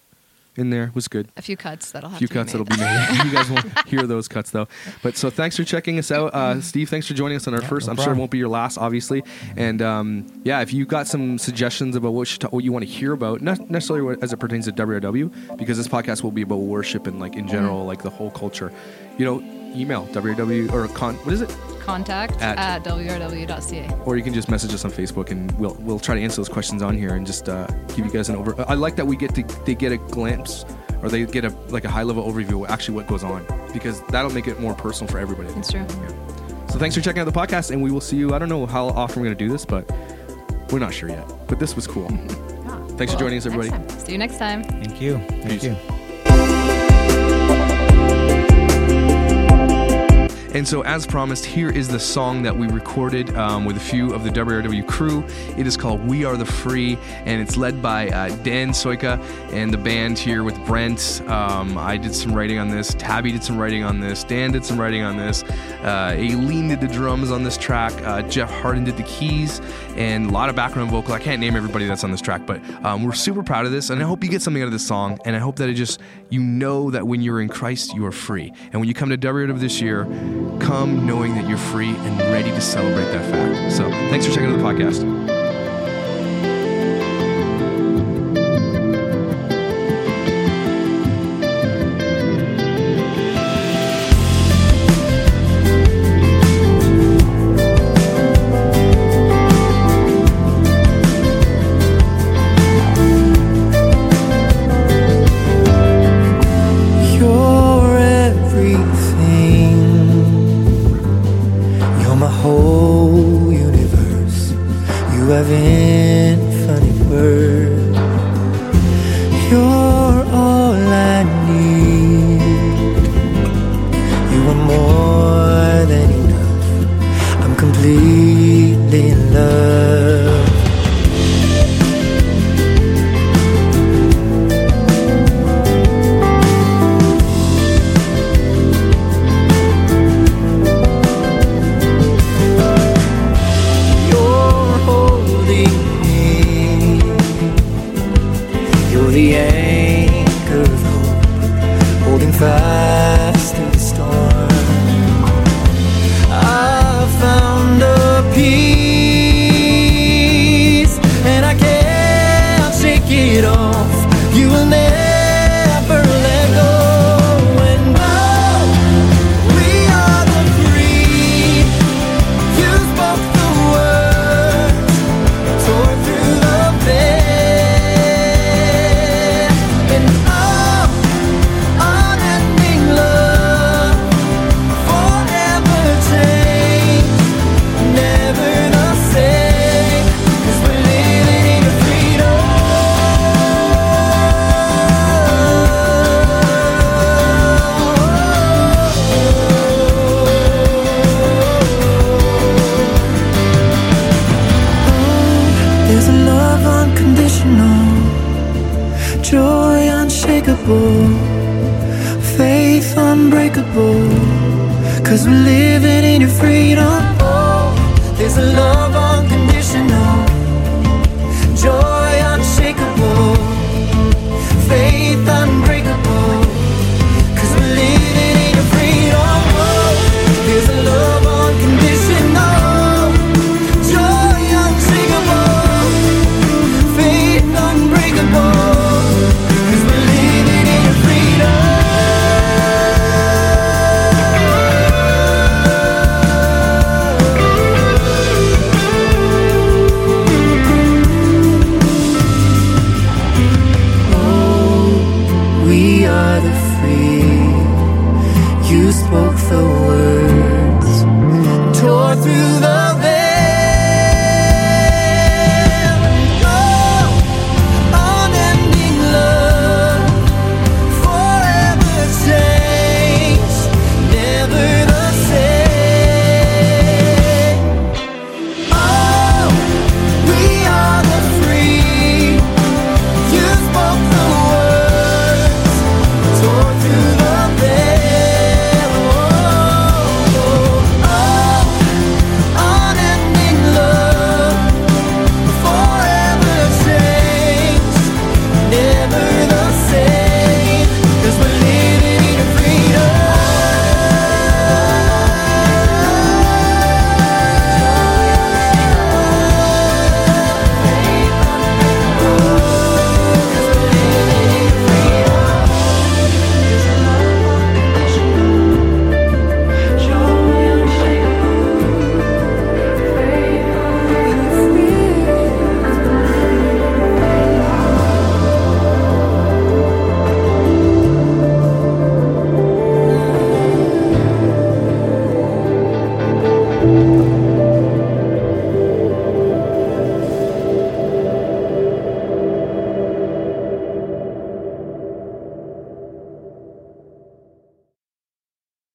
in there. Was good. A few cuts that'll have. A few to cuts be that'll be made. you guys won't hear those cuts though. But so thanks for checking us out, uh, Steve. Thanks for joining us on our Yeah, first. no I'm sure it won't be your last, obviously. And um, yeah, if you got some suggestions about what, you ta- what you want to hear about, not necessarily as it pertains to WRW, because this podcast will be about worship and like in general, Mm-hmm. like the whole culture. You know, email WRW or con. What is it? Contact At- at, wrw.ca. or you can just message us on Facebook, and we'll we'll try to answer those questions on here and just uh, give you guys an over. I like that we get to they get a glimpse or they get a like a high level overview of actually what goes on because that'll make it more personal for everybody. It's true. Yeah. So thanks for checking out the podcast, and we will see you. I don't know how often we're going to do this, but we're not sure yet. But this was cool. Ah, Thanks for joining us, everybody. See you next time. Thank you. Thank Peace. you. And so, as promised, here is the song that we recorded um, with a few of the WRW crew. It is called We Are the Free, and it's led by uh, Dan Soika and the band here with Brent. Um, I did some writing on this. Tabby did some writing on this. Dan did some writing on this. Uh, Aileen did the drums on this track. Uh, Jeff Harden did the keys, and a lot of background vocal. I can't name everybody that's on this track, but um, we're super proud of this, and I hope you get something out of this song. And I hope that it just you know that when you're in Christ, you are free. And when you come to WRW this year, come knowing that you're free and ready to celebrate that fact. So thanks for checking out the podcast.